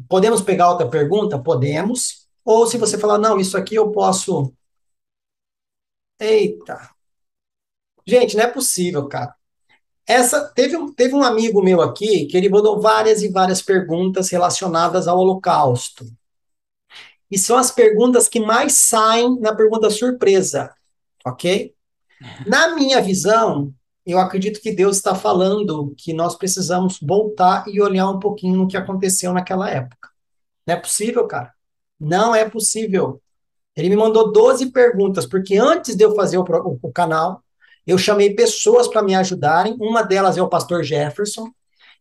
Podemos pegar outra pergunta? Podemos. Ou se você falar, não, isso aqui eu posso. Eita. Gente, não é possível, cara. Essa teve um, teve um amigo meu aqui que ele mandou várias e várias perguntas relacionadas ao Holocausto. E são as perguntas que mais saem na pergunta surpresa, ok? Na minha visão, eu acredito que Deus está falando que nós precisamos voltar e olhar um pouquinho no que aconteceu naquela época. Não é possível, cara. Não é possível. Ele me mandou 12 perguntas, porque antes de eu fazer o, pro- o canal, eu chamei pessoas para me ajudarem. Uma delas é o pastor Jefferson,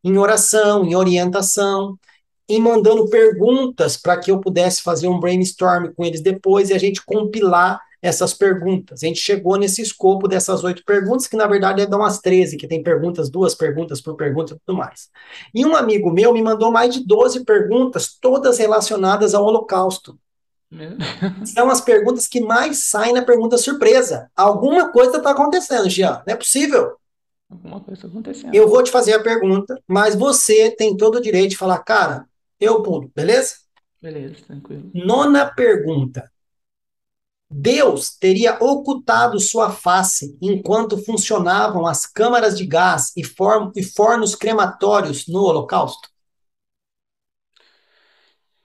em oração, em orientação, em mandando perguntas para que eu pudesse fazer um brainstorm com eles depois e a gente compilar essas perguntas. A gente chegou nesse escopo dessas oito perguntas, que na verdade é dar umas 13, que tem perguntas, duas perguntas por pergunta e tudo mais. E um amigo meu me mandou mais de 12 perguntas, todas relacionadas ao Holocausto. São as perguntas que mais saem na pergunta surpresa. Alguma coisa está acontecendo, Jean. Não é possível. Alguma coisa acontecendo. Eu vou te fazer a pergunta, mas você tem todo o direito de falar, cara, eu pulo, beleza? Beleza, tranquilo. Nona pergunta. Deus teria ocultado sua face enquanto funcionavam as câmaras de gás e, fornos crematórios no Holocausto?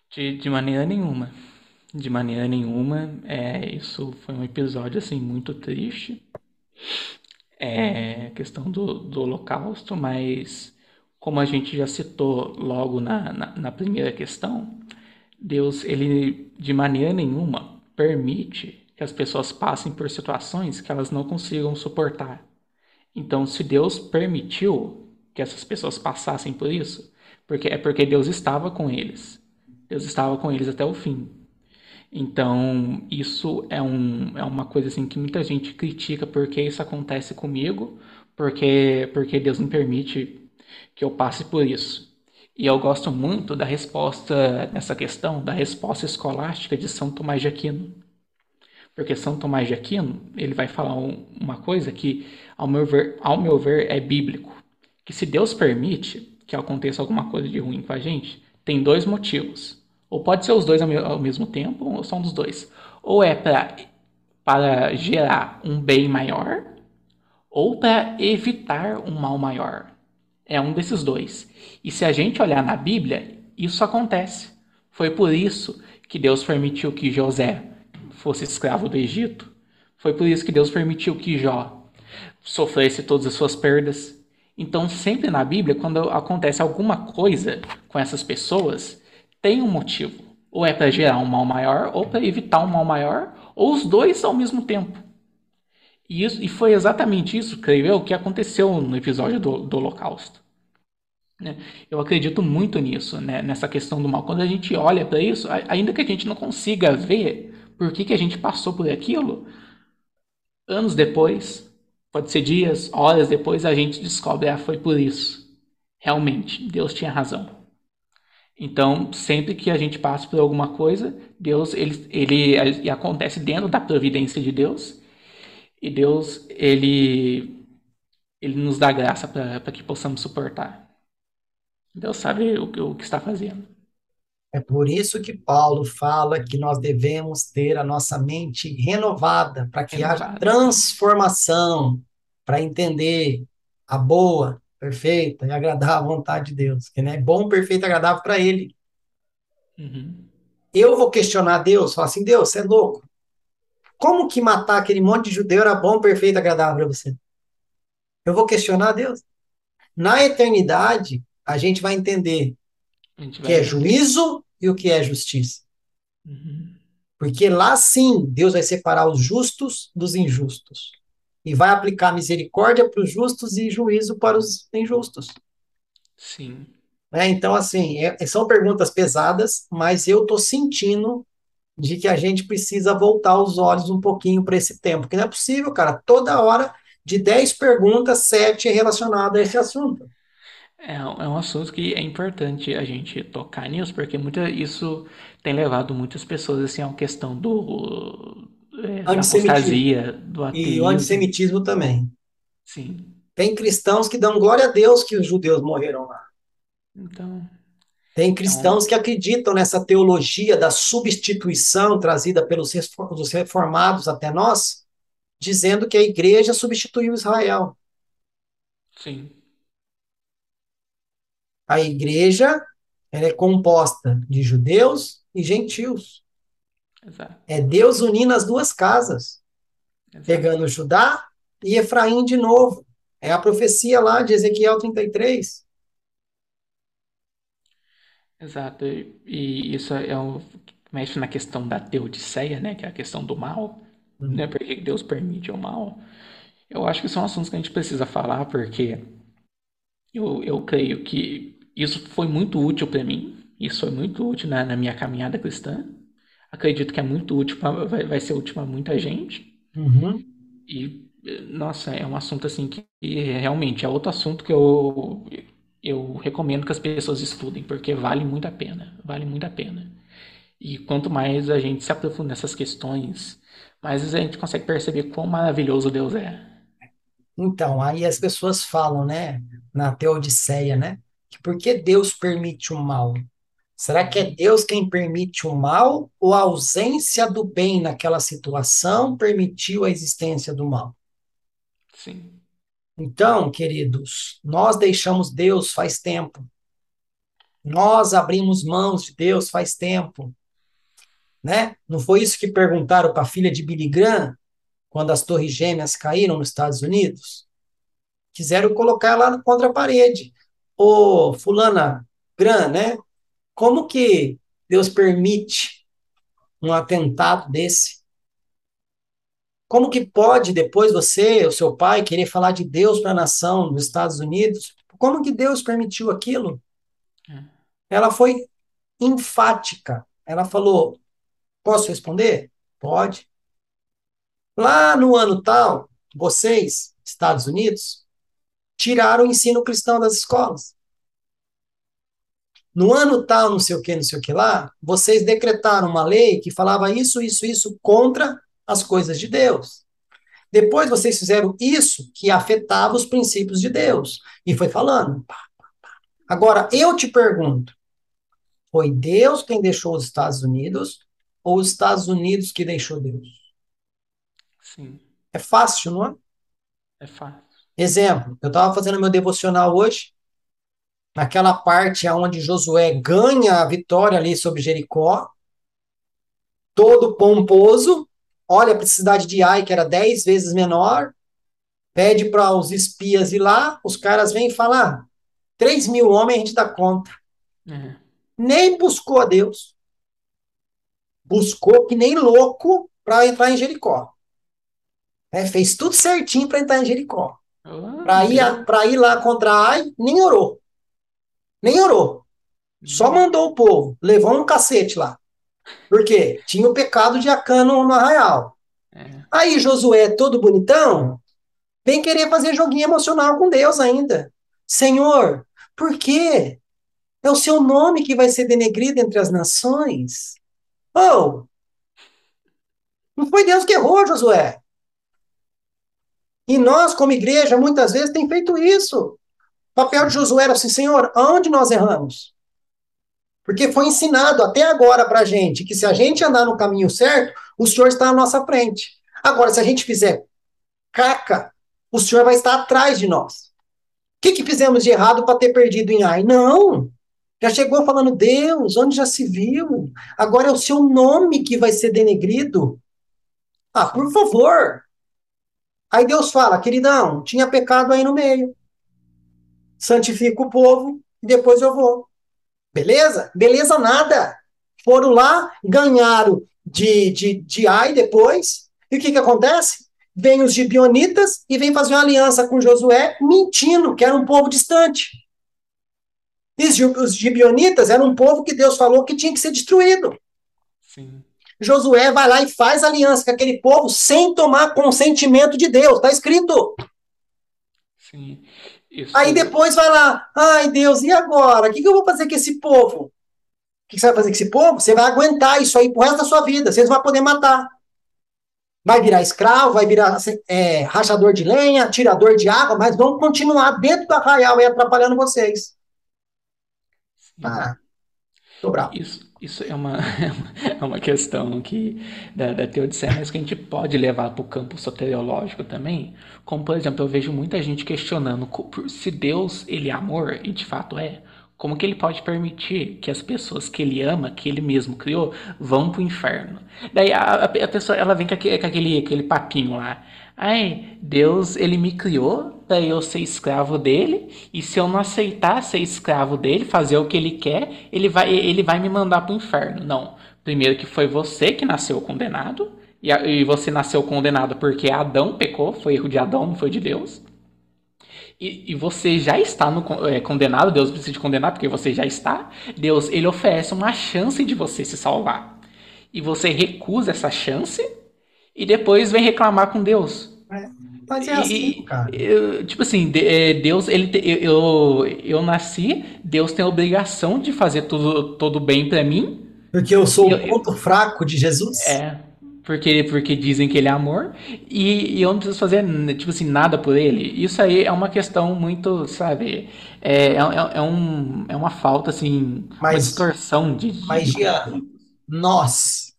De, de maneira nenhuma. De maneira nenhuma. É, isso foi um episódio assim muito triste. É, questão do, do Holocausto, mas como a gente já citou logo na, na, na primeira questão, Deus, ele de maneira nenhuma permite que as pessoas passem por situações que elas não consigam suportar. Então, se Deus permitiu que essas pessoas passassem por isso, porque é porque Deus estava com eles. Deus estava com eles até o fim. Então, isso é, um, é uma coisa assim que muita gente critica porque isso acontece comigo, porque, porque Deus não permite que eu passe por isso. E eu gosto muito da resposta nessa questão, da resposta escolástica de São Tomás de Aquino. Porque São Tomás de Aquino, ele vai falar um- uma coisa que, ao meu ver, ao meu ver, é bíblico. Que se Deus permite que aconteça alguma coisa de ruim com a gente, tem dois motivos. Ou pode ser os dois ao, ao mesmo tempo, ou um dos dois. Ou é para gerar um bem maior, ou para evitar um mal maior. É um desses dois. E se a gente olhar na Bíblia, isso acontece. Foi por isso que Deus permitiu que José fosse escravo do Egito. Foi por isso que Deus permitiu que Jó sofresse todas as suas perdas. Então, sempre na Bíblia, quando acontece alguma coisa com essas pessoas, tem um motivo. Ou é para gerar um mal maior, ou para evitar um mal maior, ou os dois ao mesmo tempo. E, isso, e foi exatamente isso, creio eu, que aconteceu no episódio do, do Holocausto. né? Eu acredito muito nisso, né? nessa questão do mal. Quando a gente olha para isso, ainda que a gente não consiga ver por que, que a gente passou por aquilo, anos depois, pode ser dias, horas depois, a gente descobre, ah, foi por isso. Realmente, Deus tinha razão. Então, sempre que a gente passa por alguma coisa, Deus, ele, ele, ele acontece dentro da providência de Deus, e Deus, ele, ele nos dá graça para que possamos suportar. Deus sabe o, que- o que está fazendo. É por isso que Paulo fala que nós devemos ter a nossa mente renovada, para que haja Renovada. transformação, para entender a boa, perfeita e agradável vontade de Deus, que é bom, perfeito e agradável para Ele. Uhum. Eu vou questionar Deus, falar assim, Deus, você é louco. Como que matar aquele monte de judeu era bom, perfeito agradável para você? Eu vou questionar Deus. Na eternidade, a gente vai entender o que é juízo e o que é justiça. Uhum. Porque lá sim, Deus vai separar os justos dos injustos. E vai aplicar misericórdia para os justos e juízo para os injustos. Sim. né? Então, assim, é- são perguntas pesadas, mas eu estou sentindo de que a gente precisa voltar os olhos um pouquinho para esse tempo. Porque não é possível, cara, toda hora, de 10 perguntas, 7 é relacionada a esse assunto. É, um- é um assunto que é importante a gente tocar nisso, porque muita, isso tem levado muitas pessoas assim, a uma questão do, é, da apostasia, do E o ateísmo. antissemitismo também. Sim. Tem cristãos que dão glória a Deus que os judeus morreram lá. Então, Tem cristãos que acreditam nessa teologia da substituição trazida pelos reformados até nós, dizendo que a igreja substituiu Israel. sim. A igreja ela é composta de judeus e gentios. Exato. É Deus unindo as duas casas, exato. pegando Judá e Efraim de novo. É a profecia lá de Ezequiel 33. Exato, e e isso é o mexe na questão da teodiceia, né, que é a questão do mal, Uhum. né, por que que Deus permite o mal. Eu acho que são assuntos que a gente precisa falar, porque eu, eu creio que isso foi muito útil para mim, isso foi muito útil na, na minha caminhada cristã. Acredito que é muito útil, pra, vai, vai ser útil para muita gente. Uhum. E, nossa, é um assunto assim que realmente é outro assunto que eu, eu recomendo que as pessoas estudem, porque vale muito a pena, vale muito a pena. E quanto mais a gente se aprofunda nessas questões, mais a gente consegue perceber quão maravilhoso Deus é. Então, aí as pessoas falam, né, na Teodiceia, né, que por que Deus permite o mal? Será que é Deus quem permite o mal ou a ausência do bem naquela situação permitiu a existência do mal? Sim, Então, queridos, nós deixamos Deus faz tempo. Nós abrimos mãos de Deus faz tempo, né? Não foi isso que perguntaram para a filha de Billy Graham quando as Torres Gêmeas caíram nos Estados Unidos? Quiseram colocar ela contra a parede. Ô, fulana Graham, né? Como que Deus permite um atentado desse? Como que pode depois você, o seu pai, querer falar de Deus para a nação dos Estados Unidos? Como que Deus permitiu aquilo? É. Ela foi enfática. Ela falou: Posso responder? Pode. Lá no ano tal, vocês, Estados Unidos, tiraram o ensino cristão das escolas. No ano tal, não sei o que, não sei o que lá, vocês decretaram uma lei que falava isso, isso, isso contra as coisas de Deus. Depois vocês fizeram isso que afetava os princípios de Deus. E foi falando. Agora, eu te pergunto: foi Deus quem deixou os Estados Unidos ou os Estados Unidos que deixou Deus? sim, É fácil, não é? é fácil. Exemplo, eu estava fazendo meu devocional hoje, naquela parte onde Josué ganha a vitória ali sobre Jericó, todo pomposo, olha a cidade de Ai, que era dez vezes menor, pede para os espias ir lá, os caras vêm falar, três mil homens a gente dá conta. É, Nem buscou a Deus. Buscou que nem louco para entrar em Jericó. É, fez tudo certinho para entrar em Jericó. oh, Para ir, ir lá contra Ai, nem orou. Nem orou. Só mandou o povo. Levou um cacete lá. Por quê? Tinha o pecado de Acã no, no arraial. é, Aí Josué, todo bonitão, vem querer fazer joguinho emocional com Deus ainda. Senhor, por quê? É o seu nome que vai ser denegrido entre as nações. Oh! Não foi Deus que errou, Josué. E nós, como igreja, muitas vezes tem feito isso. O papel de Josué era assim, Senhor, aonde nós erramos? Porque foi ensinado até agora para a gente que se a gente andar no caminho certo, o Senhor está à nossa frente. Agora, se a gente fizer caca, o Senhor vai estar atrás de nós. O que, que fizemos de errado para ter perdido em Ai? Não. Já chegou falando, Deus, onde já se viu? Agora é o seu nome que vai ser denegrido. Ah, por favor. Aí Deus fala, queridão, tinha pecado aí no meio. santifico o povo e depois eu vou. Beleza? Beleza nada. Foram lá, ganharam de, de, de Ai depois. E o que, que acontece? Vem os gibionitas e vem fazer uma aliança com Josué, mentindo que era um povo distante. E os gibionitas eram um povo que Deus falou que tinha que ser destruído. Sim. Josué vai lá e faz aliança com aquele povo sem tomar consentimento de Deus. Está escrito. Sim. Isso... Aí depois vai lá, ai Deus, e agora? O que, que eu vou fazer com esse povo? O que, você vai fazer com esse povo? Você vai aguentar isso aí pro resto da sua vida. Vocês vão poder matar. Vai virar escravo, vai virar é, rachador de lenha, tirador de água, mas vão continuar dentro do arraial e atrapalhando vocês. Ah, tô bravo. Isso, isso é uma, é uma questão que, da, da teodiceia, mas que a gente pode levar para o campo soteriológico também. Como, por exemplo, eu vejo muita gente questionando se Deus ele é amor, e de fato é, como que ele pode permitir que as pessoas que ele ama, que ele mesmo criou, vão para o inferno? Daí a, a, pessoa ela vem com aquele, com aquele, aquele papinho lá. Ai, Deus ele me criou para eu ser escravo dele, e se eu não aceitar ser escravo dele, fazer o que ele quer, ele vai, ele vai me mandar para o inferno. Não. Primeiro que foi você que nasceu condenado, e, e você nasceu condenado porque Adão pecou, foi erro de Adão, não foi de Deus. E, e, você já está no, é, condenado, Deus precisa te condenar porque você já está. Deus, ele oferece uma chance de você se salvar. E você recusa essa chance e depois vem reclamar com Deus. É, mas é assim, cara. Eu, tipo assim, é, Deus, ele, eu, eu nasci, Deus tem a obrigação de fazer tudo, todo bem para mim. Porque eu sou o ponto eu, fraco de Jesus? É, porque, porque dizem que ele é amor, e, e, eu não preciso fazer, tipo assim, nada por ele. Isso aí é uma questão muito, sabe, é, é, é, é um, é uma falta, assim, mas, uma distorção de... de mas, de... nós,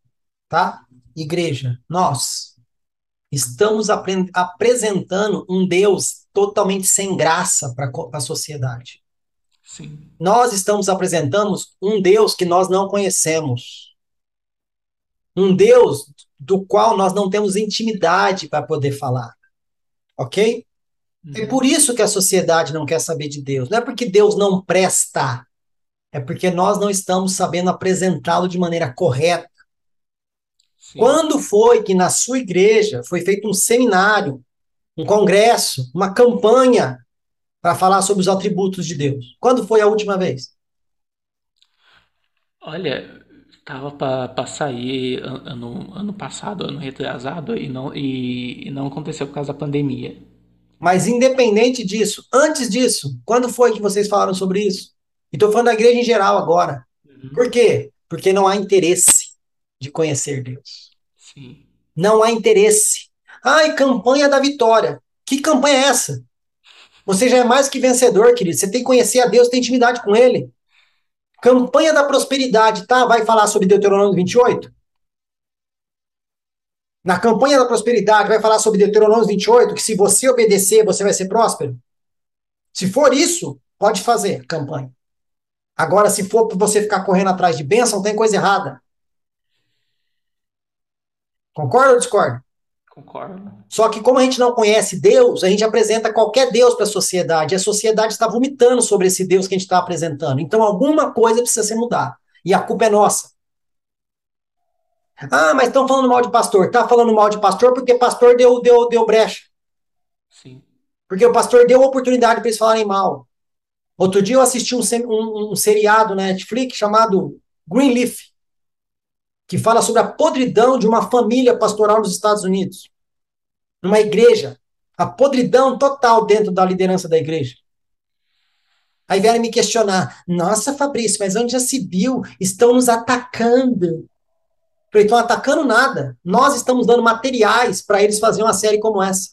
tá? Igreja, nós estamos ap apresentando um Deus totalmente sem graça para a sociedade. Sim. Nós estamos apresentando um Deus que nós não conhecemos. Um Deus do qual nós não temos intimidade para poder falar. Ok? Uhum. É por isso que a sociedade não quer saber de Deus. Não é porque Deus não presta. É porque nós não estamos sabendo apresentá-lo de maneira correta. Sim. Quando foi que na sua igreja foi feito um seminário, um congresso, uma campanha para falar sobre os atributos de Deus? Quando foi a última vez? Olha, tava para sair ano, ano passado, ano retrasado, e não, e, e não aconteceu por causa da pandemia. Mas independente disso, antes disso, quando foi que vocês falaram sobre isso? E estou falando da igreja em geral agora. Uhum. Por quê? Porque não há interesse de conhecer Deus. Sim. Não há interesse. Ai, campanha da vitória. Que campanha é essa? Você já é mais que vencedor, querido. Você tem que conhecer a Deus, tem intimidade com Ele. Campanha da prosperidade, tá? Vai falar sobre Deuteronômio 28? Na campanha da prosperidade, vai falar sobre Deuteronômio 28, que se você obedecer, você vai ser próspero? Se for isso, pode fazer campanha. Agora, se for para você ficar correndo atrás de bênção, tem coisa errada. Concorda ou discorda? Concordo. Só que como a gente não conhece Deus, a gente apresenta qualquer Deus para a sociedade. E a sociedade está vomitando sobre esse Deus que a gente está apresentando. Então alguma coisa precisa ser mudada. E a culpa é nossa. Ah, mas estão falando mal de pastor. Está falando mal de pastor porque pastor deu, deu, deu brecha. Sim. Porque o pastor deu oportunidade para eles falarem mal. Outro dia eu assisti um, um, um seriado na Netflix chamado Greenleaf que fala sobre a podridão de uma família pastoral nos Estados Unidos. Numa igreja. A podridão total dentro da liderança da igreja. Aí vieram me questionar: nossa, Fabrício, mas onde já se viu? Estão nos atacando. Falei, estão atacando nada. Nós estamos dando materiais para eles fazerem uma série como essa.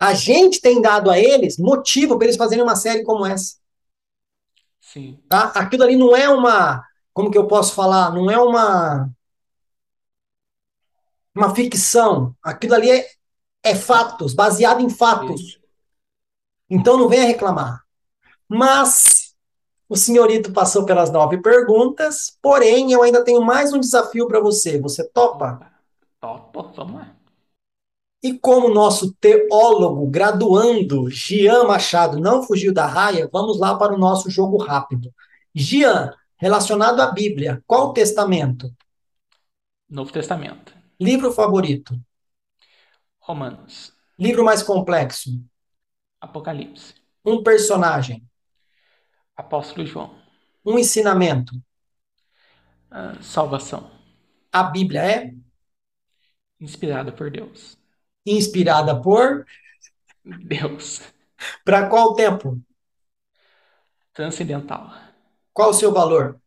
A gente tem dado a eles motivo para eles fazerem uma série como essa. Sim. Tá? Aquilo ali não é uma como que eu posso falar? Não é uma uma ficção. Aquilo ali é, é fatos, baseado em fatos. Então não venha reclamar. Mas o senhorito passou pelas nove perguntas, porém eu ainda tenho mais um desafio para você. Você topa? Topa, vamos lá. E como nosso teólogo graduando, Gian Machado, não fugiu da raia, vamos lá para o nosso jogo rápido. Gian, relacionado à Bíblia, qual testamento? Novo Testamento. Livro favorito? Romanos. Livro mais complexo? Apocalipse. Um personagem? Apóstolo João. Um ensinamento? Ah, salvação. A Bíblia é Inspirada por Deus. inspirada por Deus. para qual tempo? Transcendental. Qual o seu valor?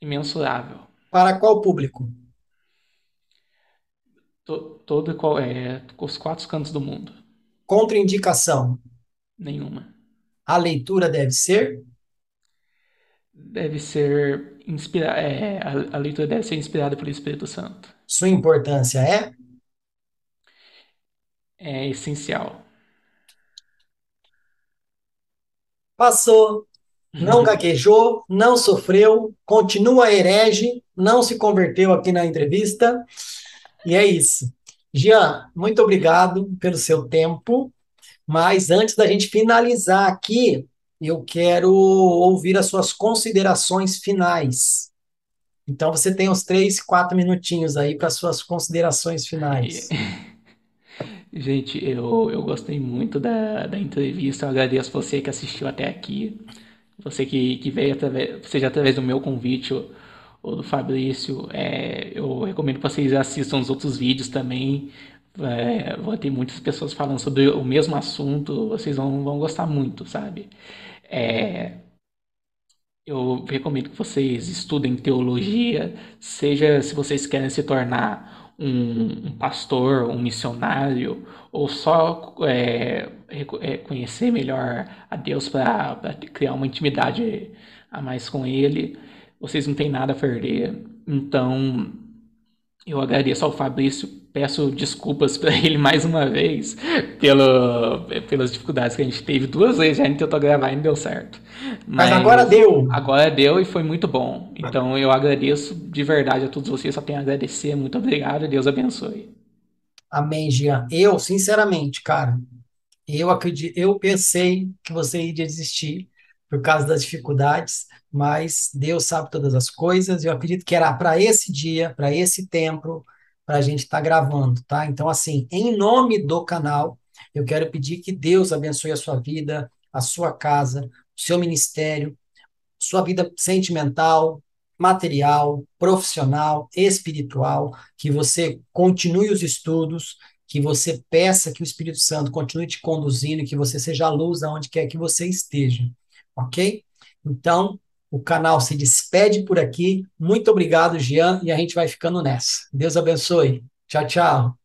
Imensurável. Para qual público? To- todo e qual é os quatro cantos do mundo. Contraindicação. Nenhuma. A leitura deve ser Deve ser inspirada. É, a, a leitura deve ser inspirada pelo Espírito Santo. sua importância é É essencial. passou, não gaguejou, não sofreu, continua herege, não se converteu aqui na entrevista. E é isso. Jean, muito obrigado pelo seu tempo. Mas antes da gente finalizar aqui, eu quero ouvir as suas considerações finais. Então você tem uns três, quatro minutinhos aí para suas considerações finais. Gente, eu, eu gostei muito da, da entrevista. Eu agradeço você que assistiu até aqui. Você que, que veio através, seja através do meu convite ou, ou do Fabrício. É, eu recomendo que vocês assistam os outros vídeos também. É, ter muitas pessoas falando sobre o mesmo assunto. Vocês vão, vão gostar muito, sabe? É, eu recomendo que vocês estudem teologia, seja se vocês querem se tornar um, um pastor, um missionário, ou só é, é, conhecer melhor a Deus para criar uma intimidade a mais com Ele. Vocês não têm nada a perder. Então, eu agradeço ao Fabrício, peço desculpas para ele mais uma vez pelo, pelas dificuldades que a gente teve. Duas vezes já a gente tentou gravar e não deu certo. Mas agora deu. Agora deu e foi muito bom. Então eu agradeço de verdade a todos vocês, só tenho a agradecer. Muito obrigado, Deus abençoe. Amém, Jean. Eu, sinceramente, cara, eu acredito, eu pensei que você iria desistir por causa das dificuldades, mas Deus sabe todas as coisas. Eu acredito que era para esse dia, para esse tempo, para a gente estar gravando, tá? Então, assim, em nome do canal, eu quero pedir que Deus abençoe a sua vida, a sua casa, o seu ministério, sua vida sentimental, material, profissional, espiritual, que você continue os estudos, que você peça que o Espírito Santo continue te conduzindo, que você seja a luz aonde quer que você esteja, ok? Então, o canal se despede por aqui. Muito obrigado, Jean, e a gente vai ficando nessa. Deus abençoe. Tchau, tchau.